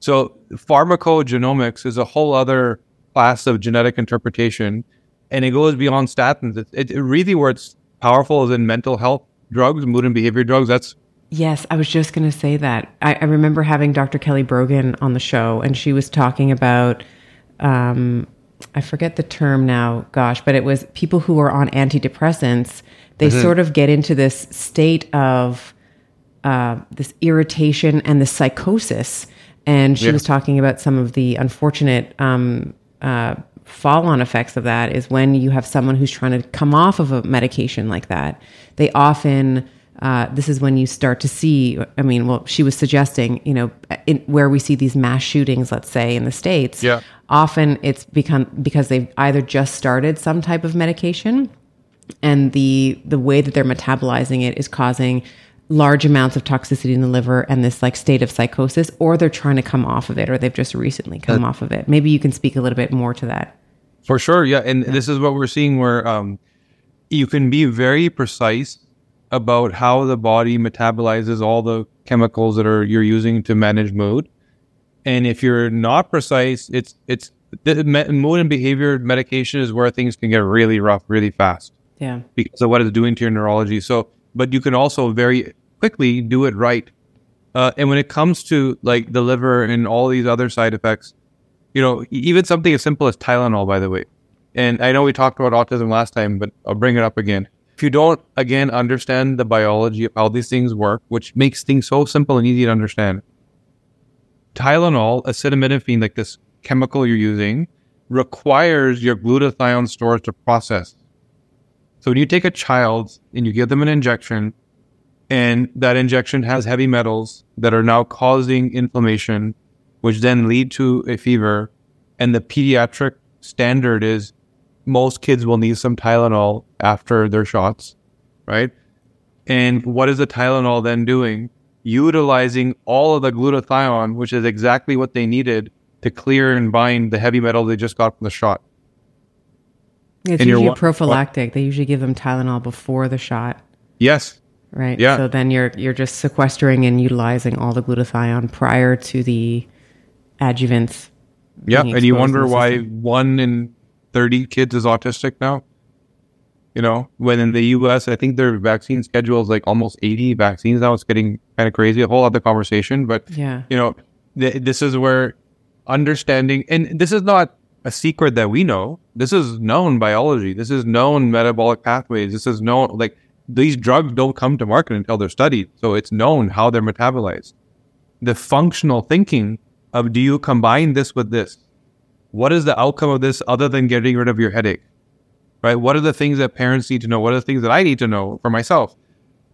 B: So pharmacogenomics is a whole other class of genetic interpretation, and it goes beyond statins. It, it really where it's powerful is in mental health drugs, mood and behavior drugs. That's
A: Yes, I was just going to say that. I, I, remember having Dr. Kelly Brogan on the show, and she was talking about, um, I forget the term now, gosh, but it was people who are on antidepressants. They mm-hmm. sort of get into this state of uh, this irritation and the psychosis. And she yeah. was talking about some of the unfortunate um, uh, fall on effects of that is when you have someone who's trying to come off of a medication like that. They often, uh, this is when you start to see, I mean, well, she was suggesting, you know, in, where we see these mass shootings, let's say in the States,
B: yeah.
A: often it's become because they've either just started some type of medication and the the way that they're metabolizing it is causing large amounts of toxicity in the liver and this like state of psychosis, or they're trying to come off of it, or they've just recently come uh, off of it. Maybe you can speak a little bit more to that.
B: For sure, yeah, and yeah. this is what we're seeing where um, you can be very precise about how the body metabolizes all the chemicals that are you're using to manage mood. And if you're not precise, it's it's the mood and behavior medication is where things can get really rough really fast.
A: Yeah.
B: Because of what it's doing to your neurology. So, but you can also very quickly do it right. Uh, and when it comes to like the liver and all these other side effects, you know, even something as simple as Tylenol, by the way. And I know we talked about autism last time, but I'll bring it up again. If you don't, again, understand the biology of how these things work, which makes things so simple and easy to understand, Tylenol, acetaminophen, like this chemical you're using, requires your glutathione stores to process. So when you take a child and you give them an injection, and that injection has heavy metals that are now causing inflammation, which then lead to a fever, and the pediatric standard is most kids will need some Tylenol after their shots, right? And what is the Tylenol then doing? Utilizing all of the glutathione, which is exactly what they needed to clear and bind the heavy metal they just got from the shot.
A: It's
B: And
A: usually prophylactic. They usually give them Tylenol before the shot,
B: Yes.
A: right?
B: Yeah.
A: So then you're you're just sequestering and utilizing all the glutathione prior to the adjuvants.
B: Yeah. And you wonder why one in 30 kids is autistic now? You know, when in the US, I think their vaccine schedule is like almost 80 vaccines now. It's getting kind of crazy. A whole other conversation. But
A: Yeah.
B: you know, th- this is where understanding, and this is not a secret that we know. This is known biology. This is known metabolic pathways. This is known, like, these drugs don't come to market until they're studied. So it's known how they're metabolized. The functional thinking of do you combine this with this? What is the outcome of this other than getting rid of your headache? Right? What are the things that parents need to know? What are the things that I need to know for myself?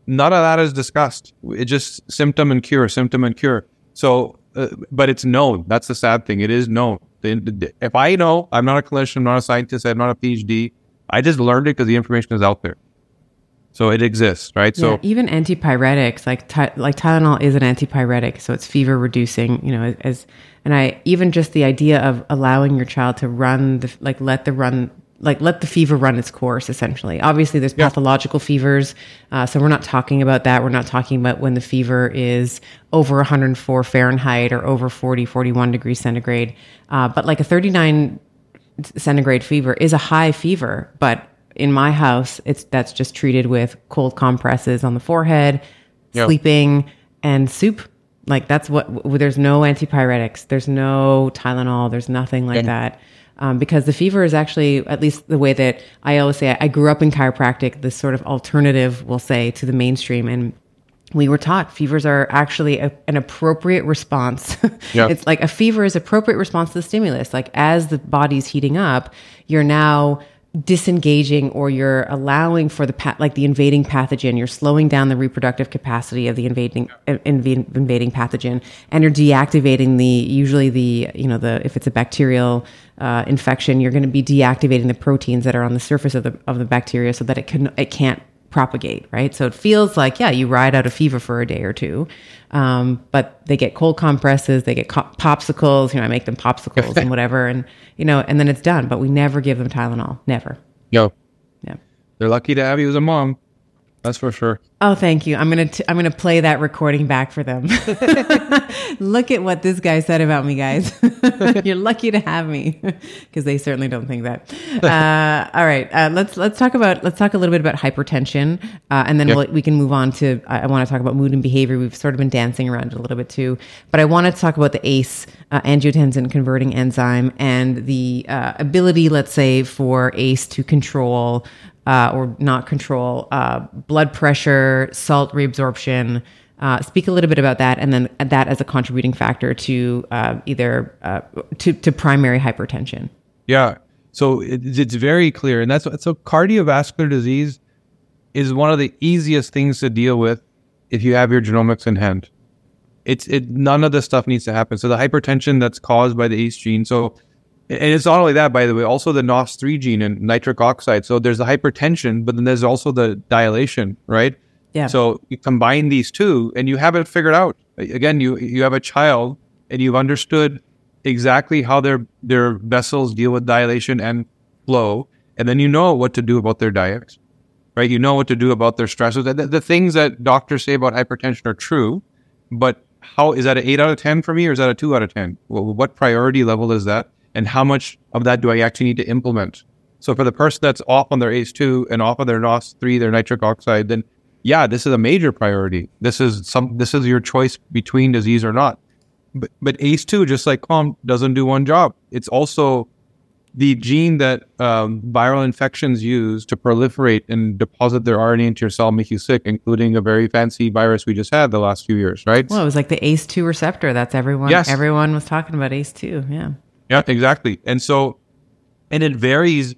B: none of that is discussed. It's just symptom and cure, symptom and cure. So, uh, but it's known. That's the sad thing. It is known. If I know, I'm not a clinician, I'm not a scientist, I'm not a PhD. I just learned it because the information is out there. So it exists, right?
A: yeah,
B: So
A: even antipyretics like ty- like Tylenol is an antipyretic, so it's fever reducing. You know, as and I even just the idea of allowing your child to run the like let the run like let the fever run its course. Essentially, obviously there's pathological fevers, uh, so we're not talking about that. We're not talking about when the fever is over 104 Fahrenheit or over 40 41 degrees centigrade. Uh, but like a 39 centigrade fever is a high fever, but in my house, it's that's just treated with cold compresses on the forehead,
B: Yeah.
A: sleeping, and soup. Like that's what. w- There's no antipyretics. There's no Tylenol. There's nothing like that. Um, because the fever is actually, at least the way that I always say, I grew up in chiropractic. This sort of alternative, we'll say, to the mainstream, and we were taught fevers are actually a, an appropriate response. [laughs]
B: Yeah.
A: it's like a fever is appropriate response to the stimulus. Like as the body's heating up, you're now disengaging or you're allowing for the pa- like the invading pathogen. You're slowing down the reproductive capacity of the invading uh, inv- invading pathogen, and you're deactivating the usually the you know the if it's a bacterial uh, infection, you're going to be deactivating the proteins that are on the surface of the of the bacteria so that it can it can't propagate, right? So it feels like, yeah, you ride out a fever for a day or two, um, but they get cold compresses, they get co- popsicles, you know, I make them popsicles and [laughs] whatever, and you know, and then it's done. But we never give them Tylenol, never.
B: No.
A: Yeah.
B: they're lucky to have you as a mom. That's for sure.
A: Oh, thank you. I'm gonna t- I'm gonna play that recording back for them. [laughs] Look at what this guy said about me, guys. [laughs] You're lucky to have me, [laughs] because they certainly don't think that. Uh, all right, uh, let's let's talk about let's talk a little bit about hypertension, uh, and then
B: Yep.
A: we'll, we can move on to. I, I want to talk about mood and behavior. We've sort of been dancing around it a little bit too, but I wanted to talk about the ACE uh, angiotensin converting enzyme and the uh, ability, let's say, for ACE to control uh, or not control uh, blood pressure, salt reabsorption. Uh, speak a little bit about that, and then that as a contributing factor to uh, either uh, to, to primary hypertension.
B: Yeah. So it, it's very clear. And that's so cardiovascular disease is one of the easiest things to deal with if you have your genomics in hand. It's it none of this stuff needs to happen. So the hypertension that's caused by the ACE gene. So and it's not only that, by the way, also the NOS3 gene and nitric oxide. So there's the hypertension, but then there's also the dilation, right?
A: Yeah.
B: So you combine these two and you have it figured out. Again, you you have a child and you've understood exactly how their their vessels deal with dilation and flow, and then you know what to do about their diet. right? You know what to do about their stressors. The, the things that doctors say about hypertension are true, but how is that an eight out of 10 for me or is that a two out of 10? Well, what priority level is that? And how much of that do I actually need to implement? So for the person that's off on their ACE2 and off on their NOS3, their nitric oxide, then yeah, this is a major priority. This is some, this is your choice between disease or not. But, but ACE2, just like COMT, doesn't do one job. It's also the gene that um, viral infections use to proliferate and deposit their RNA into your cell, make you sick, including a very fancy virus we just had the last few years, right?
A: Well, it was like the ACE2 receptor. That's everyone.
B: Yes.
A: Everyone was talking about ACE2. Yeah.
B: Yeah, exactly. And so, and it varies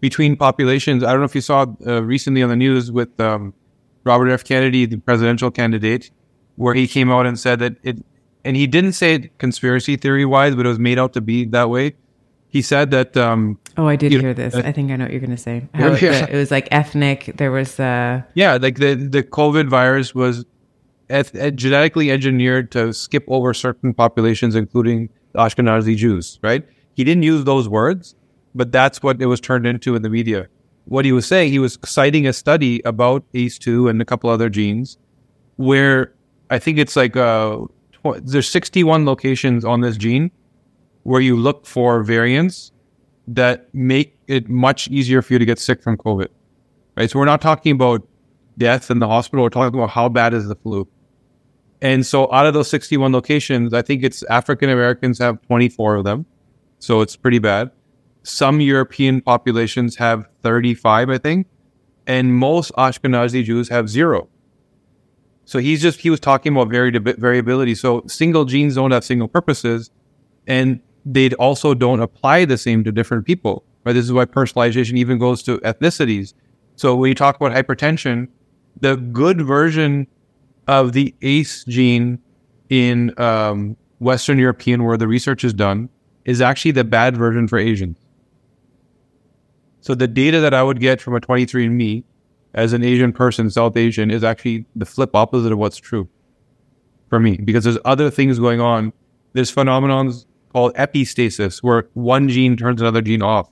B: between populations. I don't know if you saw uh, recently on the news with um, Robert F. Kennedy, the presidential candidate, where he came out and said that it, and he didn't say it conspiracy theory wise, but it was made out to be that way he said that. Um,
A: oh, I did hear
B: know,
A: this.
B: uh,
A: I think I know what you're going to say. How it,
B: Yeah. [laughs]
A: the- it was like ethnic. There was. Uh,
B: yeah, like the the COVID virus was eth- genetically engineered to skip over certain populations, including Ashkenazi Jews. Right? He didn't use those words, but that's what it was turned into in the media. What he was saying, he was citing a study about ACE2 and a couple other genes, where I think it's like uh, tw- there's 61 locations on this gene where you look for variants that make it much easier for you to get sick from COVID. Right. So we're not talking about death in the hospital. We're talking about how bad is the flu. And so out of those 61 locations, I think it's African Americans have 24 of them. So it's pretty bad. Some European populations have 35, I think. And most Ashkenazi Jews have zero. So he's just, he was talking about vari- variability. So single genes don't have single purposes. And they also don't apply the same to different people. Right? This is why personalization even goes to ethnicities. So when you talk about hypertension, the good version of the ACE gene in um, Western European, where the research is done, is actually the bad version for Asians. So the data that I would get from a 23andMe as an Asian person, South Asian, is actually the flip opposite of what's true for me because there's other things going on. There's phenomenons called epistasis where one gene turns another gene off.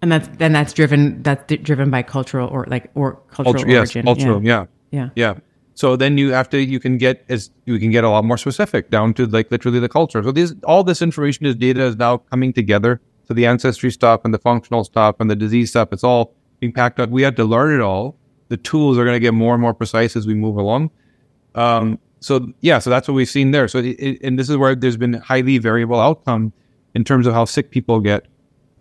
A: and that's and that's driven that's driven by cultural or like or cultural
B: yes,
A: origin.
B: cultural, yeah.
A: yeah.
B: Yeah. So then you have to you can get as you can get a lot more specific down to like literally the culture. So this all this information is data is now coming together. So the ancestry stuff and the functional stuff and the disease stuff, it's all being packed up. We had to learn it all. The tools are going to get more and more precise as we move along. Um, so yeah, so that's what we've seen there. So it, it, and this is where there's been highly variable outcome in terms of how sick people get.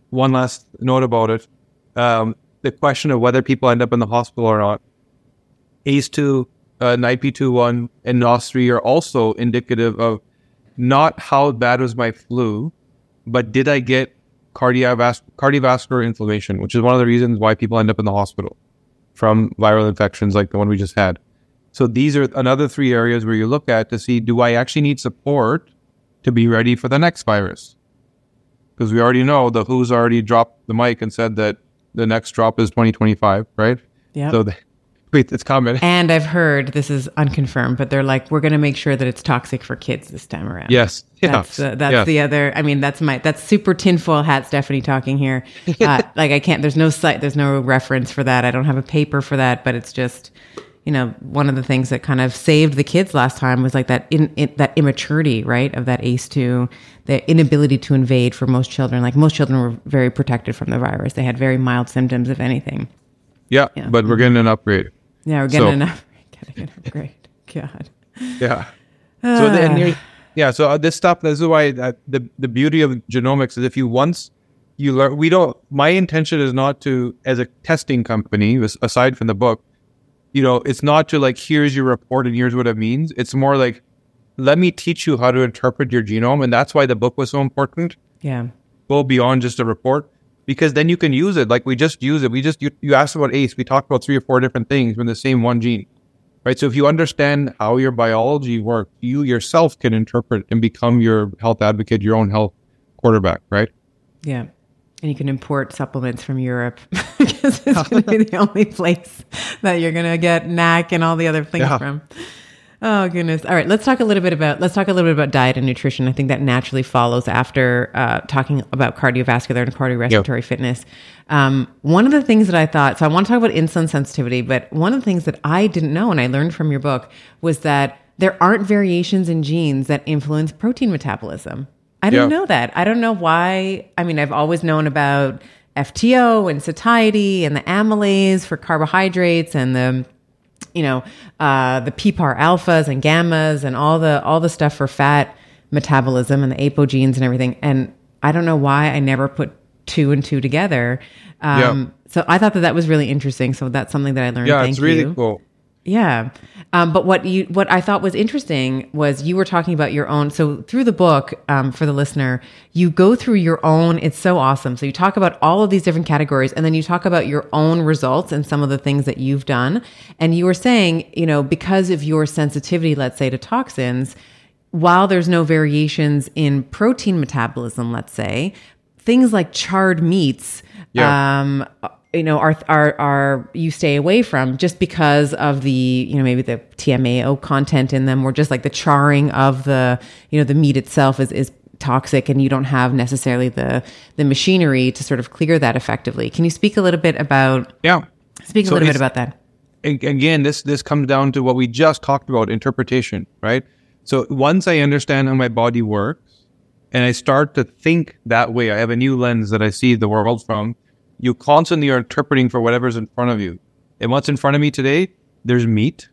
B: One last note about it: um, the question of whether people end up in the hospital or not. ACE2, uh, NIP21, and NOS3 are also indicative of not how bad was my flu, but did I get cardiovas- cardiovascular inflammation, which is one of the reasons why people end up in the hospital from viral infections like the one we just had. So these are another three areas where you look at to see do I actually need support to be ready for the next virus? Because we already know the WHO's already dropped the mic and said that the next drop is 2025, right?
A: Yeah.
B: So the, wait, it's common. [laughs]
A: And I've heard this is unconfirmed, but they're like, we're going to make sure that it's toxic for kids this time around.
B: Yes.
A: That's,
B: yes.
A: uh, that's
B: yes.
A: the other. I mean, that's my that's super tinfoil hat Stephanie talking here. [laughs] Uh, like I can't. There's no site. There's no reference for that. I don't have a paper for that. But it's just, you know, one of the things that kind of saved the kids last time was like that in, in that immaturity, right, of that ACE2, the inability to invade for most children. Like most children were very protected from the virus. They had very mild symptoms, if anything.
B: Yeah,
A: Yeah.
B: but we're getting an upgrade.
A: Yeah, we're getting
B: So-
A: enough. [laughs] Getting an upgrade. God.
B: Yeah. so the, and yeah, so uh, this stuff. This is why uh, the the beauty of genomics is if you once you learn, we don't. My intention is not to, as a testing company, aside from the book, you know, it's not to like here's your report and here's what it means. It's more like let me teach you how to interpret your genome, and that's why the book was so important.
A: Yeah.
B: Go beyond just a report because then you can use it. Like we just use it. We just you, you asked about ACE. We talked about three or four different things in the same one gene, right? So if you understand how your biology works, you yourself can interpret and become your health advocate, your own health quarterback, right?
A: Yeah. And you can import supplements from Europe [laughs] because it's going to be the only place that you're going to get NAC and all the other things
B: Yeah.
A: from. Oh goodness! All right, let's talk a little bit about let's talk a little bit about diet and nutrition. I think that naturally follows after uh, talking about cardiovascular and cardiorespiratory yep. fitness. Um, one of the things that I thought, so I want to talk about insulin sensitivity, but one of the things that I didn't know and I learned from your book was that there aren't variations in genes that influence protein metabolism. I didn't know that. I don't know why. I mean, I've always known about FTO and satiety and the amylase for carbohydrates and the you know, uh, the PPAR alphas and gammas and all the all the stuff for fat metabolism and the apogenes and everything. And I don't know why I never put two and two together. Um, yeah. So I thought that that was really interesting. So that's something that I learned.
B: Yeah,
A: Thank
B: it's really
A: you.
B: cool.
A: Yeah. Um, but what you what I thought was interesting was you were talking about your own. So through the book, um, for the listener, you go through your own. It's so awesome. So you talk about all of these different categories, and then you talk about your own results and some of the things that you've done. And you were saying, you know, because of your sensitivity, let's say to toxins, while there's no variations in protein metabolism, let's say, things like charred meats. Yeah. Um, you know are are are you stay away from just because of the you know maybe the TMAO content in them or just like the charring of the you know the meat itself is is toxic and you don't have necessarily the the machinery to sort of clear that effectively. Can you speak a little bit about
B: Yeah.
A: Speak a so little bit about that.
B: Again, this this comes down to what we just talked about interpretation, right? So once I understand how my body works and I start to think that way, I have a new lens that I see the world from you constantly are interpreting for whatever's in front of you. And what's in front of me today, there's meat.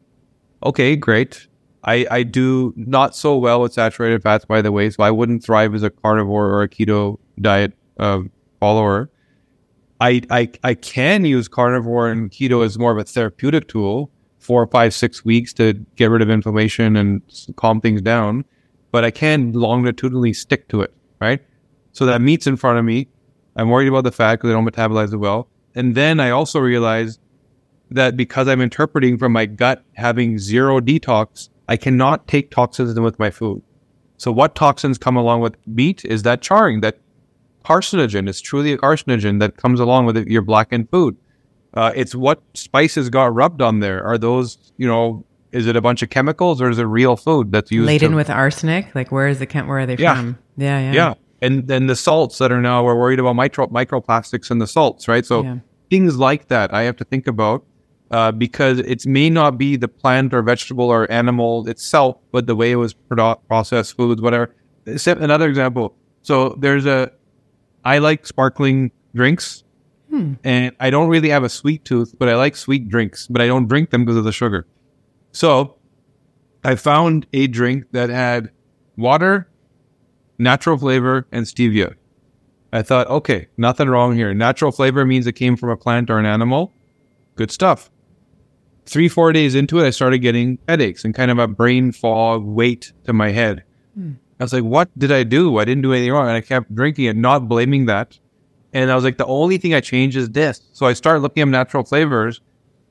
B: Okay, great. I, I do not so well with saturated fats, by the way, so I wouldn't thrive as a carnivore or a keto diet uh, follower. I, I I can use carnivore and keto as more of a therapeutic tool, four, five, six weeks to get rid of inflammation and calm things down, but I can longitudinally stick to it, right? So that meat's in front of me. I'm worried about the fat because I don't metabolize it well. And then I also realized that because I'm interpreting from my gut having zero detox, I cannot take toxins in with my food. So what toxins come along with meat is that charring, that carcinogen. It's truly a carcinogen that comes along with your blackened food. Uh, it's what spices got rubbed on there. Are those, you know, is it a bunch of chemicals or is it real food that's used
A: laden
B: to,
A: with arsenic? Like where is the where are they
B: yeah.
A: from? Yeah, yeah,
B: yeah and then the salts that are now we're worried about micro microplastics in the salts, right? So yeah. things like that I have to think about uh, because it may not be the plant or vegetable or animal itself, but the way it was produ- processed foods, whatever. Another example. So there's a I like sparkling drinks, hmm. and I don't really have a sweet tooth, but I like sweet drinks, but I don't drink them because of the sugar. So I found a drink that had water, natural flavor, and stevia. I thought, okay, nothing wrong here. Natural flavor means it came from a plant or an animal. Good stuff. Three, four days into it, I started getting headaches and kind of a brain fog weight to my head. Hmm. I was like, what did I do? I didn't do anything wrong. And I kept drinking it, not blaming that. And I was like, the only thing I changed is this. So I started looking at natural flavors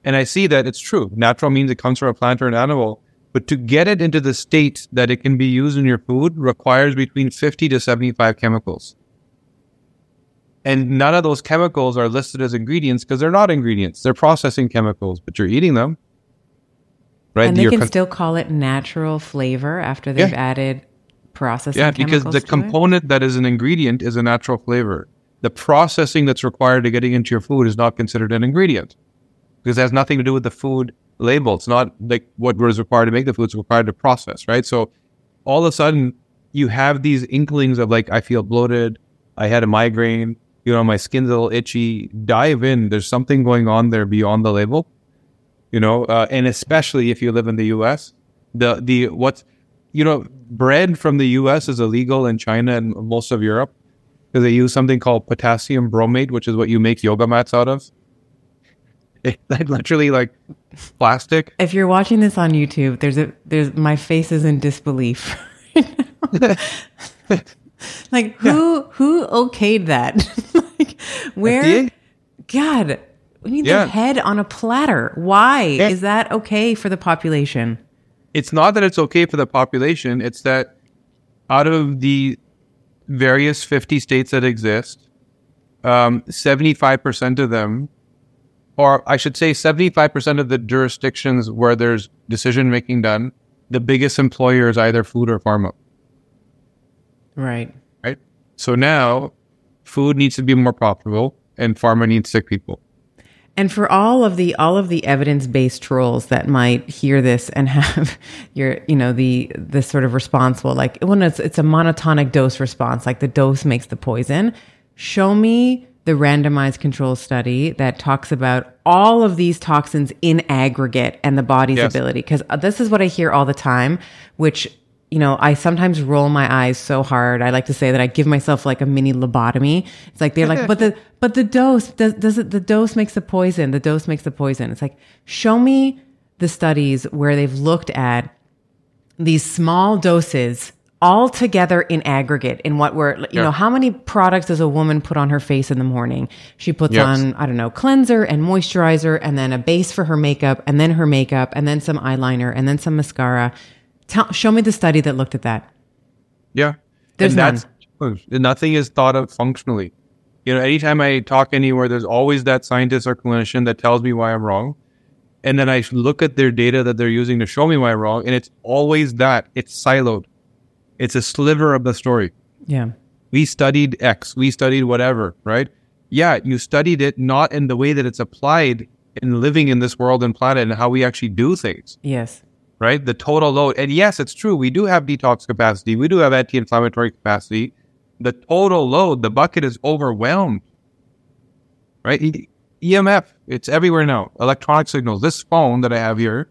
B: and I see that it's true. Natural means it comes from a plant or an animal. But to get it into the state that it can be used in your food requires between 50 to 75 chemicals. And none of those chemicals are listed as ingredients because they're not ingredients. They're processing chemicals, but you're eating them.
A: Right? And they can con- still call it natural flavor after they've yeah. added processing
B: Yeah, because the component
A: it?
B: that is an ingredient is a natural flavor. The processing that's required to getting into your food is not considered an ingredient because it has nothing to do with the food label. It's not like what was required to make the food, it's required to process, right? So all of a sudden you have these inklings of like, I feel bloated, I had a migraine, you know, my skin's a little itchy. Dive in. There's something going on there beyond the label, you know, uh, and especially if you live in the US, the, the, what's, you know, bread from the US is illegal in China and most of Europe because they use something called potassium bromate, which is what you make yoga mats out of. [laughs] It, literally like plastic.
A: If you're watching this on YouTube, there's a there's my face is in disbelief. [laughs] like [laughs] who yeah. who okayed that? like where? FDA? God, we need yeah. the head on a platter. Why yeah. is that okay for the population?
B: It's not that it's okay for the population. It's that out of the various 50 states that exist, um, 75% of them or I should say 75% of the jurisdictions where there's decision making done the biggest employer is either food or pharma.
A: Right.
B: Right. So now food needs to be more profitable and pharma needs sick people.
A: And for all of the all of the evidence-based trolls that might hear this and have [laughs] your, you know, the the sort of responsible like when it's it's a monotonic dose response, like the dose makes the poison. Show me the randomized control study that talks about all of these toxins in aggregate and the body's
B: Yes.
A: ability. Because uh, this is what I hear all the time, which you know, I sometimes roll my eyes so hard. I like to say that I give myself like a mini lobotomy. It's like they're like, [laughs] but the but the dose does does it the dose makes the poison. The dose makes the poison. It's like show me the studies where they've looked at these small doses all together in aggregate in what we're you
B: Yeah.
A: know how many products does a woman put on her face in the morning she puts
B: Yes.
A: on i don't know cleanser and moisturizer and then a base for her makeup and then her makeup and then some eyeliner and then some mascara Tell, show me the study that looked at that
B: Yeah.
A: There's
B: and that's nothing is thought of functionally. You know, anytime I talk anywhere, there's always that scientist or clinician that tells me why I'm wrong. And then I look at their data that they're using to show me why I'm wrong. And it's always that. It's siloed. It's a sliver of the story.
A: yeah
B: We studied X, we studied whatever, right? Yeah, you studied it not in the way that it's applied in living in this world and planet and how we actually do things
A: yes
B: right? The total load. And yes, it's true. We do have detox capacity. We do have anti-inflammatory capacity. The total load, the bucket is overwhelmed, right? E- EMF, it's everywhere now. Electronic signals. This phone that I have here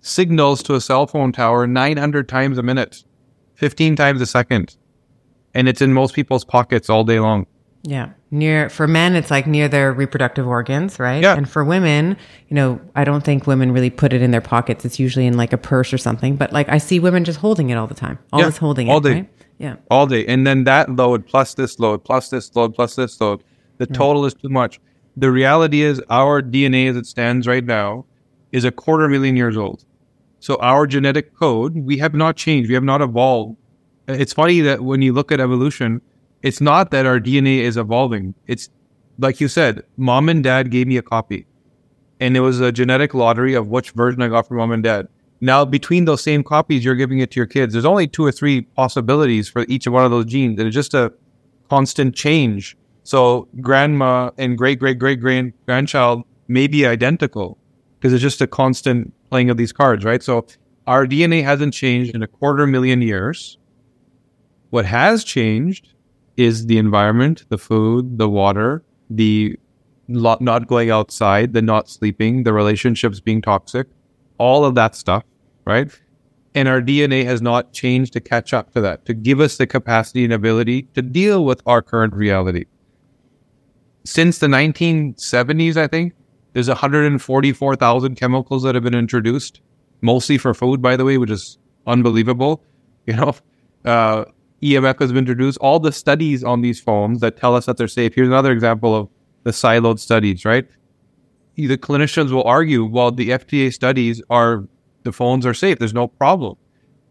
B: signals to a cell phone tower 900 times a minute, 15 times a second. And it's in most people's pockets all day long.
A: Yeah. Near for men it's like near their reproductive organs, right?
B: Yeah.
A: And for women, you know, I don't think women really put it in their pockets. It's usually in like a purse or something, but like I see women just holding it all the time. Always
B: Yeah,
A: holding
B: all
A: it,
B: day.
A: right? Yeah.
B: all day. And then that load plus this load plus this load plus this load, the mm. total is too much. The reality is our DNA as it stands right now is a quarter million years old. So our genetic code, we have not changed. We have not evolved. It's funny that when you look at evolution, it's not that our DNA is evolving. It's like you said, mom and dad gave me a copy. And it was a genetic lottery of which version I got from mom and dad. Now, between those same copies, you're giving it to your kids. There's only two or three possibilities for each one of those genes, and it's just a constant change. So, grandma and great great great grand grandchild may be identical because it's just a constant playing of these cards, right? So, our DNA hasn't changed in a quarter million years. What has changed is the environment, the food, the water, the not going outside, the not sleeping, the relationships being toxic, all of that stuff, right? And our DNA has not changed to catch up to that, to give us the capacity and ability to deal with our current reality. Since the 1970s, I think, there's 144,000 chemicals that have been introduced, mostly for food, by the way, which is unbelievable. [laughs] You know, uh, EMF has been introduced. All the studies on these phones that tell us that they're safe. Here's another example of the siloed studies, right? The clinicians will argue, well, the FDA studies are the phones are safe. There's no problem.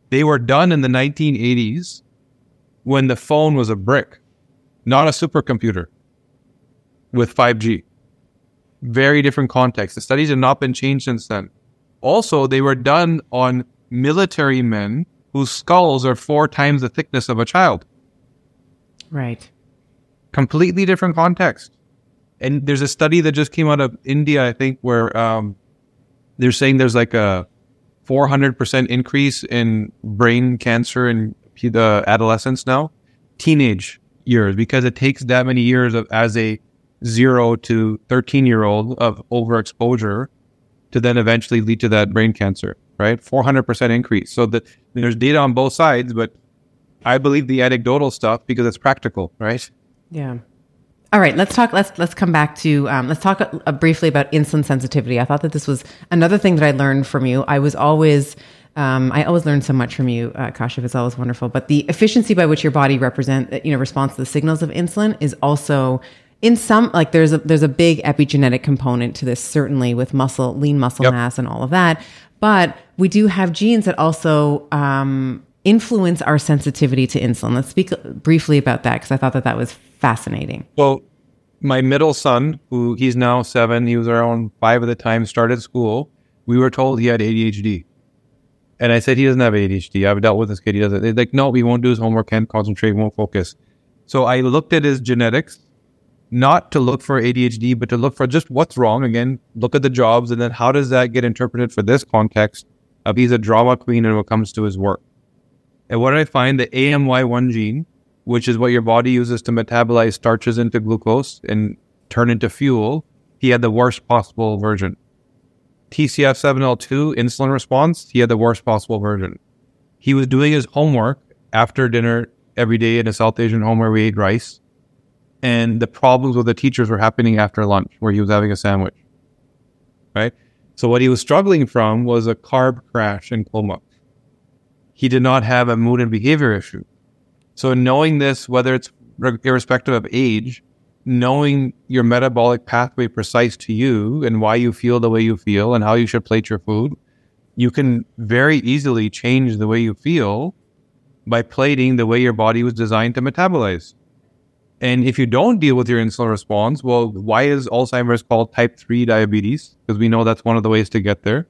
B: They were done in the 1980s when the phone was a brick, not a supercomputer with 5G. Very different context. The studies have not been changed since then. Also, they were done on military men whose skulls are four times the thickness of a child.
A: Right.
B: Completely different context. And there's a study that just came out of India, I think, where um, they're saying there's like a 400% increase in brain cancer in the adolescents now, teenage years, because it takes that many years of as a zero to 13 year old of overexposure to then eventually lead to that brain cancer, right? 400% increase. So that there's data on both sides, but I believe the anecdotal stuff because it's practical, right?
A: Yeah. All right, let's talk. Let's let's come back to um, let's talk uh, briefly about insulin sensitivity. I thought that this was another thing that I learned from you. I was always um, I always learn so much from you, uh, Kashif. It's always wonderful. But the efficiency by which your body represent you know responds to the signals of insulin is also in some like there's a there's a big epigenetic component to this certainly with muscle lean muscle
B: Yep.
A: mass and all of that. But we do have genes that also um, influence our sensitivity to insulin. Let's speak briefly about that because I thought that that was fascinating.
B: Well, my middle son, who he's now seven, he was around five at the time, started school. We were told he had ADHD. And I said, he doesn't have ADHD. I've dealt with this kid. He doesn't. They're like, no, he won't do his homework, can't concentrate, won't focus. So I looked at his genetics, not to look for ADHD, but to look for just what's wrong. Again, look at the jobs and then how does that get interpreted for this context of he's a drama queen and when it comes to his work. And what I find? The AMY1 gene, which is what your body uses to metabolize starches into glucose and turn into fuel, he had the worst possible version. TCF7L2 insulin response, he had the worst possible version. He was doing his homework after dinner every day in a South Asian home where we ate rice. And the problems with the teachers were happening after lunch, where he was having a sandwich. Right? So, what he was struggling from was a carb crash and coma. He did not have a mood and behavior issue. So, knowing this, whether it's irrespective of age, knowing your metabolic pathway precise to you and why you feel the way you feel and how you should plate your food, you can very easily change the way you feel by plating the way your body was designed to metabolize. And if you don't deal with your insulin response, well, why is Alzheimer's called type 3 diabetes? Because we know that's one of the ways to get there,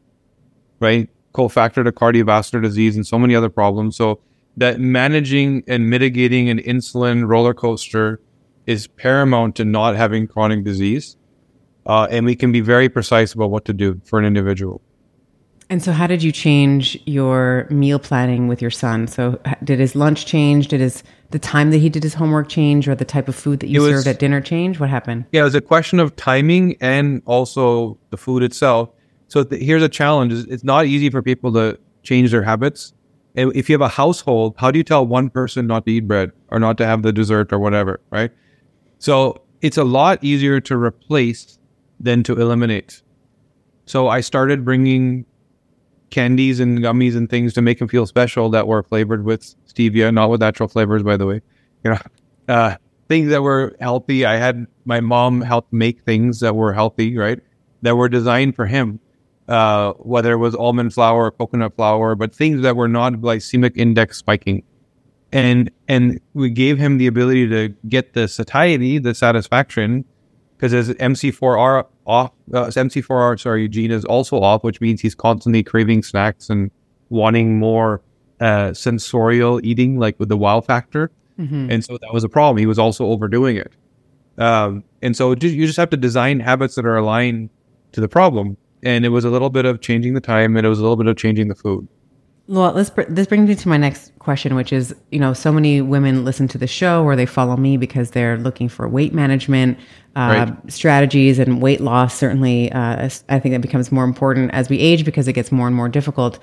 B: right? Cofactor to cardiovascular disease and so many other problems. So that managing and mitigating an insulin roller coaster is paramount to not having chronic disease. Uh, and we can be very precise about what to do for an individual.
A: And so, how did you change your meal planning with your son? So, did his lunch change? Did his the time that he did his homework change, or the type of food that you was, served at dinner change? What happened?
B: Yeah, it was a question of timing and also the food itself. So, th- here's a challenge: it's not easy for people to change their habits. And if you have a household, how do you tell one person not to eat bread or not to have the dessert or whatever, right? So it's a lot easier to replace than to eliminate. So I started bringing candies and gummies and things to make him feel special that were flavored with stevia, not with natural flavors, by the way. You know, [laughs] uh, things that were healthy. I had my mom help make things that were healthy, right? That were designed for him. Uh, whether it was almond flour or coconut flour, but things that were not glycemic index spiking and and we gave him the ability to get the satiety, the satisfaction, because his MC4R off, uh, MC4R sorry gene is also off, which means he's constantly craving snacks and wanting more uh, sensorial eating, like with the wow factor. Mm-hmm. And so that was a problem. He was also overdoing it. Um, and so you just have to design habits that are aligned to the problem. And it was a little bit of changing the time, and it was a little bit of changing the food.
A: Well, this this brings me to my next question, which is, you know, so many women listen to the show or they follow me because they're looking for weight management uh, right. strategies and weight loss. Certainly, uh, I think that becomes more important as we age because it gets more and more difficult.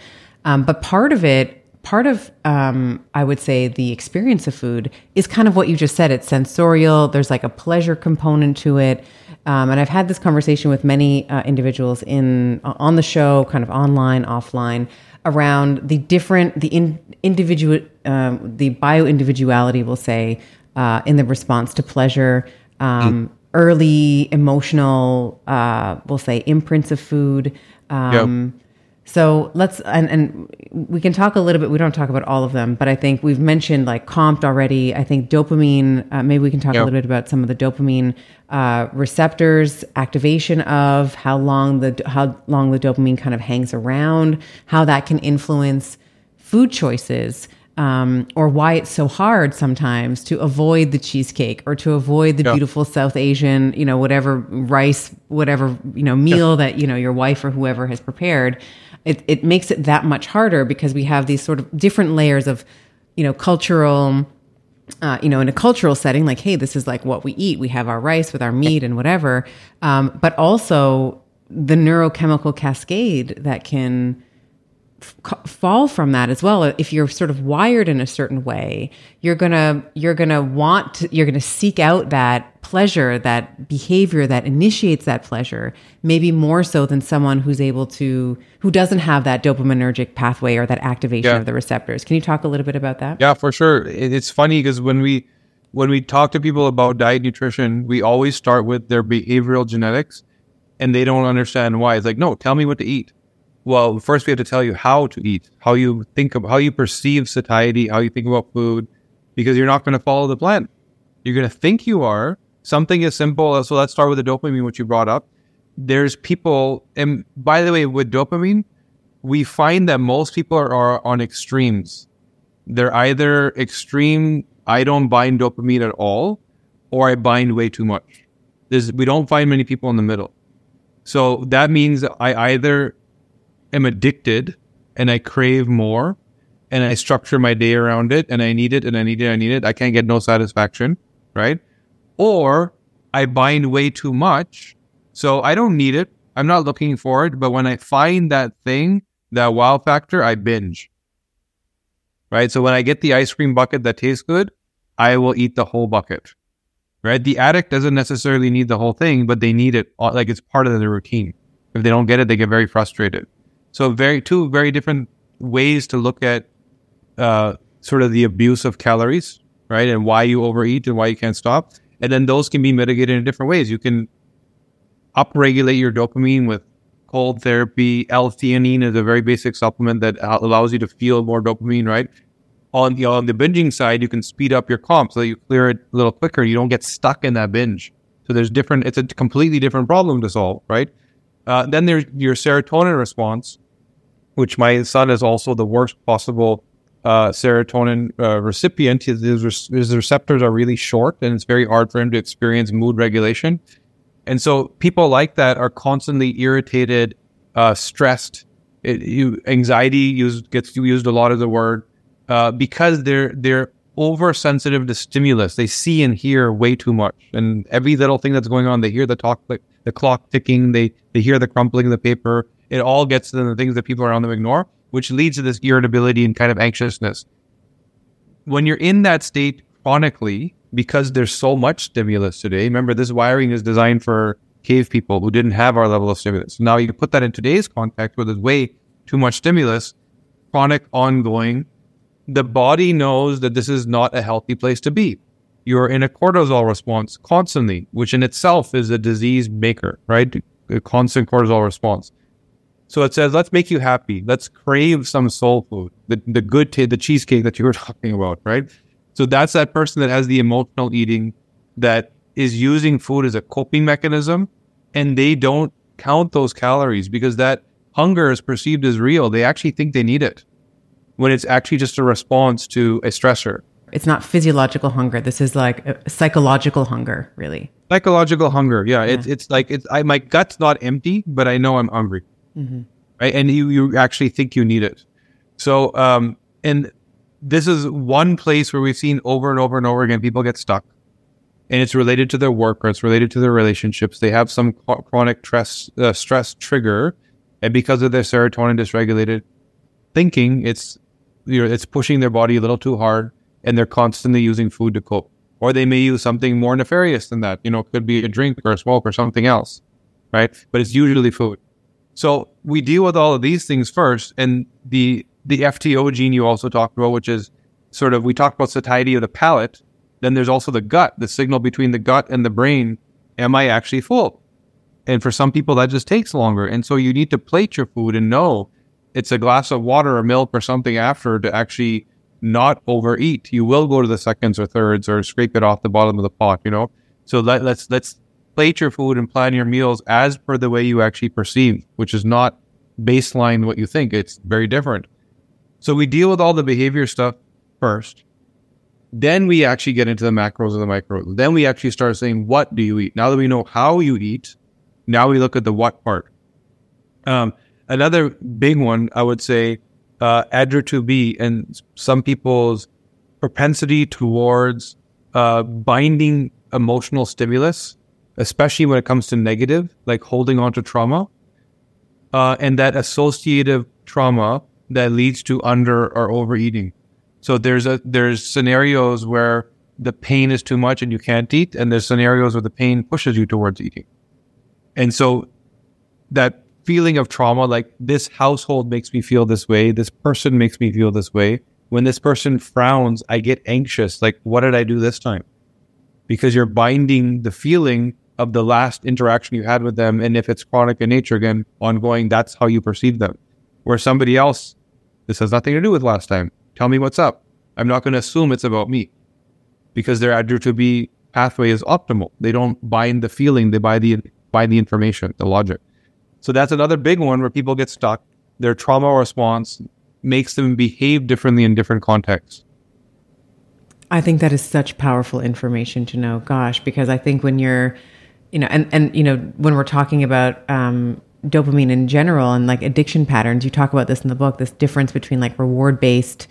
A: Um, but part of it, part of, um, I would say, the experience of food is kind of what you just said. It's sensorial. There's like a pleasure component to it. Um, and I've had this conversation with many uh, individuals in on the show, kind of online, offline around the different, the in, individual, um, the bio individuality, we'll say, uh, in the response to pleasure, um, early emotional, uh, we'll say, imprints of food. Um, yep. So let's and, and we can talk a little bit. We don't talk about all of them, but I think we've mentioned like COMT already. I think dopamine. Uh, maybe we can talk yep. a little bit about some of the dopamine uh, receptors, activation of how long the how long the dopamine kind of hangs around, how that can influence food choices. Um, or why it's so hard sometimes to avoid the cheesecake or to avoid the beautiful South Asian, you know, whatever rice, whatever, you know, meal that, you know, your wife or whoever has prepared it, it makes it that much harder because we have these sort of different layers of, you know, cultural, uh, you know, in a cultural setting, like, hey, this is like what we eat. We have our rice with our meat and whatever. Um, but also the neurochemical cascade that can fall from that as well. If you're sort of wired in a certain way, you're gonna you're gonna want to, you're gonna seek out that pleasure, that behavior that initiates that pleasure, maybe more so than someone who's able to, who doesn't have that dopaminergic pathway or that activation yeah. of the receptors. Can you talk a little bit about that?
B: Yeah, for sure. It's funny because when we, when we talk to people about diet nutrition, we always start with their behavioral genetics and they don't understand why. It's like, no, tell me what to eat. Well, first we have to tell you how to eat, how you think of, how you perceive satiety, how you think about food, because you're not going to follow the plan. You're going to think you are, something as simple. as So let's start with the dopamine, which you brought up. There's people, and by the way, with dopamine, we find that most people are, are on extremes. They're either extreme, I don't bind dopamine at all, or I bind way too much. There's, we don't find many people in the middle. So that means I either am addicted and I crave more and I structure my day around it and I need it and I need it, I need it. I can't get no satisfaction, right? Or I bind way too much. So I don't need it. I'm not looking for it. But when I find that thing, that wow factor, I binge. Right. So when I get the ice cream bucket that tastes good, I will eat the whole bucket. Right. The addict doesn't necessarily need the whole thing, but they need it like it's part of their routine. If they don't get it, they get very frustrated. So very two very different ways to look at uh, sort of the abuse of calories, right, and why you overeat and why you can't stop. And then those can be mitigated in different ways. You can upregulate your dopamine with cold therapy. L-theanine is a very basic supplement that allows you to feel more dopamine, right? On the on the binging side, you can speed up your COMT so that you clear it a little quicker. You don't get stuck in that binge. So there's different. It's a completely different problem to solve, right? Uh, then there's your serotonin response, which my son is also the worst possible uh, serotonin uh, recipient. His, his, receptors are really short, and it's very hard for him to experience mood regulation. And so people like that are constantly irritated, uh, stressed. It, you, anxiety used, gets used a lot as a word uh, because they're they're oversensitive to stimulus. They see and hear way too much, and every little thing that's going on, they hear the talk, the, the clock ticking. They they hear the crumpling of the paper it all gets to the things that people around them ignore, which leads to this irritability and kind of anxiousness. When you're in that state chronically, because there's so much stimulus today, remember this wiring is designed for cave people who didn't have our level of stimulus. Now you put that in today's context where there's way too much stimulus, chronic, ongoing. The body knows that this is not a healthy place to be. You're in a cortisol response constantly, which in itself is a disease maker, right? A constant cortisol response. So it says, let's make you happy. Let's crave some soul food, the, the good, t- the cheesecake that you were [laughs] talking about, right? So that's that person that has the emotional eating that is using food as a coping mechanism and they don't count those calories because that hunger is perceived as real. They actually think they need it when it's actually just a response to a stressor.
A: It's not physiological hunger. This is like uh, psychological hunger, really.
B: Psychological hunger. Yeah. yeah. It's, it's like, it's, I, my gut's not empty, but I know I'm hungry mm-hmm. right? And you you actually think you need it. So, um, and this is one place where we've seen over and over and over again people get stuck, and it's related to their work or it's related to their relationships. They have some chronic stress uh, stress trigger, and because of their serotonin dysregulated thinking, it's you know it's pushing their body a little too hard, and they're constantly using food to cope. Or they may use something more nefarious than that. You know, it could be a drink or a smoke or something else, right? But it's usually food. So we deal with all of these things first, and the the FTO gene you also talked about, which is sort of we talked about satiety of the palate. Then there's also the gut, the signal between the gut and the brain. Am I actually full? And for some people, that just takes longer. And so you need to plate your food and know it's a glass of water or milk or something after to actually not overeat. You will go to the seconds or thirds or scrape it off the bottom of the pot, you know? So let, let's, let's plate your food and plan your meals as per the way you actually perceive, which is not baseline what you think. It's very different. So we deal with all the behavior stuff first. Then we actually get into the macros and the micros. Then we actually start saying, what do you eat? Now that we know how you eat, now we look at the what part. Um, another big one, I would say, uh, ADRA2B and some people's propensity towards uh, binding emotional stimulus especially when it comes to negative, like holding on to trauma, uh, and that associative trauma that leads to under or overeating. So there's a there's scenarios where the pain is too much and you can't eat, and there's scenarios where the pain pushes you towards eating. And so that feeling of trauma, like this household makes me feel this way, this person makes me feel this way. When this person frowns, I get anxious. Like, what did I do this time? Because you're binding the feeling of the last interaction you had with them. And if it's chronic in nature, again, ongoing, that's how you perceive them. Where somebody else, this has nothing to do with last time. Tell me what's up. I'm not going to assume it's about me because their ADRA2B pathway is optimal. They don't bind the feeling, they buy the, bind the information, the logic. So that's another big one where people get stuck. their trauma response makes them behave differently in different contexts.
A: I think that is such powerful information to know. Gosh, because I think when you're, you know, and and you know, when we're talking about um, dopamine in general and like addiction patterns, you talk about this in the book. This difference between like reward based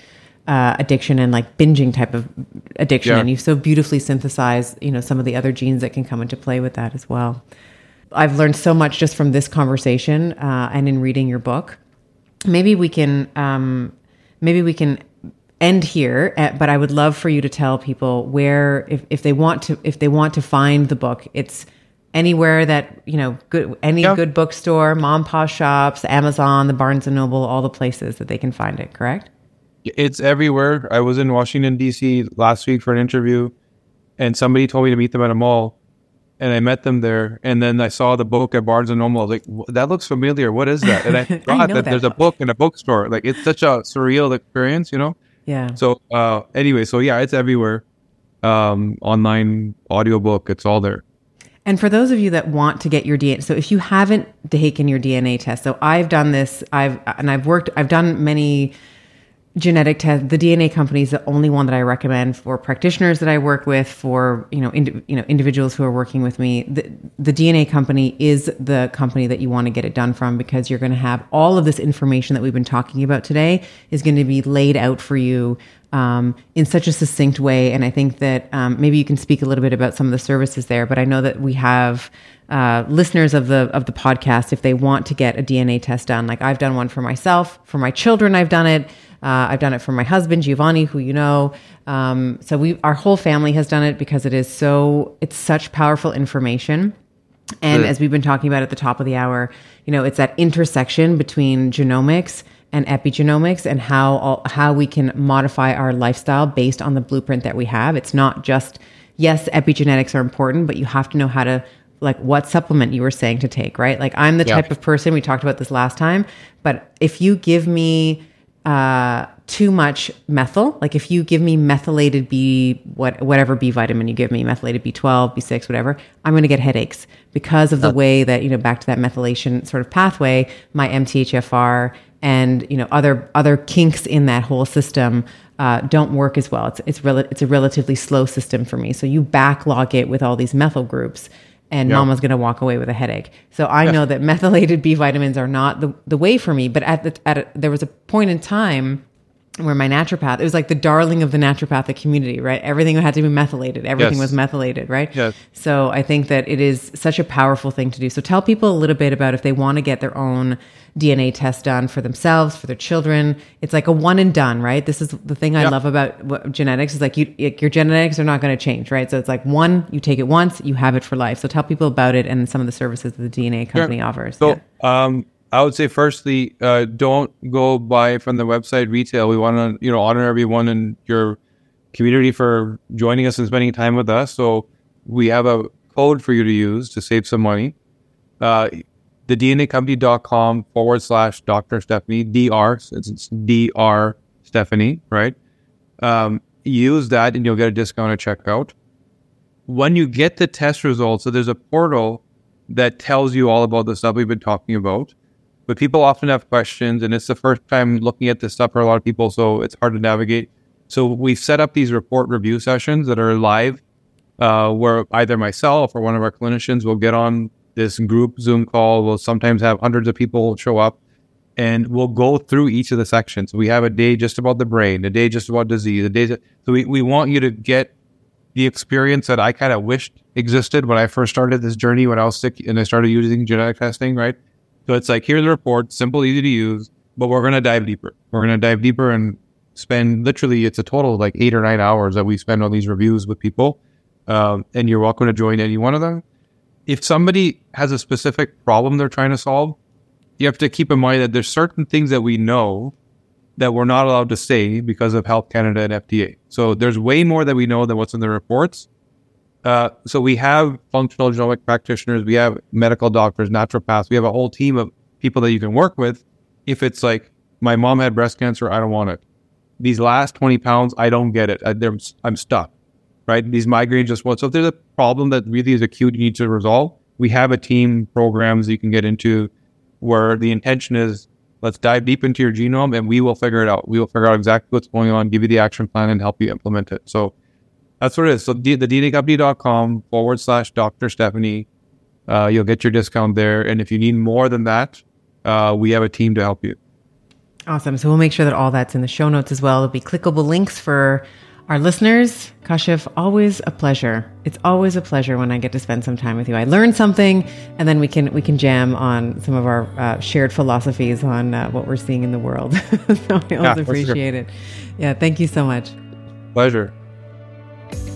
A: uh, addiction and like binging type of addiction,
B: Yeah.
A: and you so beautifully synthesize, you know, some of the other genes that can come into play with that as well. I've learned so much just from this conversation uh, and in reading your book. Maybe we can, um, maybe we can end here. uh, But I would love for you to tell people where, if, if they want to, if they want to find the book, it's anywhere that you know, good any good bookstore, mom, pa shops, Amazon, the Barnes and Noble, all the places that they can find it. Correct?
B: It's everywhere. I was in Washington D.C. last week for an interview, and somebody told me to meet them at a mall, and I met them there. And then I saw the book at Barnes and Noble. I was like, "That looks familiar. What is that?" And I [laughs] forgot
A: know
B: that,
A: that
B: there's a
A: book.
B: book in a bookstore. Like it's such a surreal experience, you know.
A: Yeah.
B: So uh, anyway, so yeah, it's everywhere. Um, online audiobook, it's all there.
A: And for those of you that want to get your DNA, so if you haven't taken your DNA test, so I've done this, I've and I've worked, I've done many genetic tests. The DNA company is the only one that I recommend for practitioners that I work with, for you know, you know, individuals who are working with me. The, the DNA company is the company that you want to get it done from because you're going to have all of this information that we've been talking about today is going to be laid out for you um, in such a succinct way. And I think that um, maybe you can speak a little bit about some of the services there. But I know that we have uh, listeners of the of the podcast if they want to get a DNA test done. Like I've done one for myself, for my children, I've done it. Uh, I've done it for my husband Giovanni, who you know. Um, so we, our whole family has done it because it is so. It's such powerful information. And as we've been talking about at the top of the hour, you know, it's that intersection between genomics and epigenomics and how all, how we can modify our lifestyle based on the blueprint that we have. It's not just yes, epigenetics are important, but you have to know how to like what supplement you were saying to take, right? Like I'm the type of person we talked about this last time, but if you give me uh, too much methyl, like if you give me methylated B, what whatever B vitamin you give me, methylated B12, B6, whatever, I'm going to get headaches because of the way that you know back to that methylation sort of pathway, my MTHFR and you know other other kinks in that whole system uh, don't work as well. It's it's rel- it's a relatively slow system for me. So you backlog it with all these methyl groups and
B: Yeah.
A: mama's going to walk away with a headache. So I know that methylated B vitamins are not the, the way for me. But at the, at a, there was a point in time where my naturopath, it was like the darling of the naturopathic community, right? Everything had to be methylated. Everything
B: Yes.
A: was methylated, right?
B: Yes.
A: So I think that it is such a powerful thing to do. So tell people a little bit about if they want to get their own DNA test done for themselves, for their children. It's like a one and done, right? This is the thing I
B: Yep.
A: love about what, genetics is like you, your genetics are not going to change, right? So it's like one, you take it once, you have it for life. So tell people about it and some of the services that the DNA company offers.
B: So,
A: Yeah.
B: um, I would say, firstly, uh, don't go buy from the website retail. We want to, you know, honor everyone in your community for joining us and spending time with us. So, we have a code for you to use to save some money. Uh, the DNAcompany.com forward slash Dr. Stephanie, DR, it's, it's DR Stephanie, right? Um, use that and you'll get a discount at checkout when you get the test results, so there's a portal that tells you all about the stuff we've been talking about. But people often have questions, and it's the first time looking at this stuff for a lot of people, so it's hard to navigate. So we've set up these report review sessions that are live, uh, where either myself or one of our clinicians will get on this group Zoom call. We'll sometimes have hundreds of people show up, and we'll go through each of the sections. We have a day just about the brain, a day just about disease, a day. So we, we want you to get the experience that I kind of wished existed when I first started this journey when I was sick and I started using genetic testing, right? So it's like, here's the report, simple, easy to use, but we're going to dive deeper. We're going to dive deeper and spend literally, it's a total of like eight or nine hours that we spend on these reviews with people. Um, and you're welcome to join any one of them. If somebody has a specific problem they're trying to solve, you have to keep in mind that there's certain things that we know that we're not allowed to say because of Health Canada and FDA. So there's way more that we know than what's in the reports. Uh, so we have functional genomic practitioners, we have medical doctors, naturopaths, we have a whole team of people that you can work with. If it's like my mom had breast cancer, I don't want it. These last 20 pounds, I don't get it. I, I'm stuck, right? These migraines just want. So if there's a problem that really is acute, you need to resolve. We have a team programs you can get into where the intention is Let's dive deep into your genome and we will figure it out. We will figure out exactly what's going on, give you the action plan, and help you implement it. So that's what it is. So the, the DNAcompany.com forward slash Dr. Stephanie. Uh, you'll get your discount there. And if you need more than that, uh, we have a team to help you.
A: Awesome. So we'll make sure that all that's in the show notes as well. There'll be clickable links for our listeners. Kashif, always a pleasure. It's always a pleasure when I get to spend some time with you. I learn something, and then we can we can jam on some of our uh, shared philosophies on uh, what we're seeing in the world. [laughs] so I always yeah, appreciate sure. it. Yeah, thank you so much.
B: Pleasure.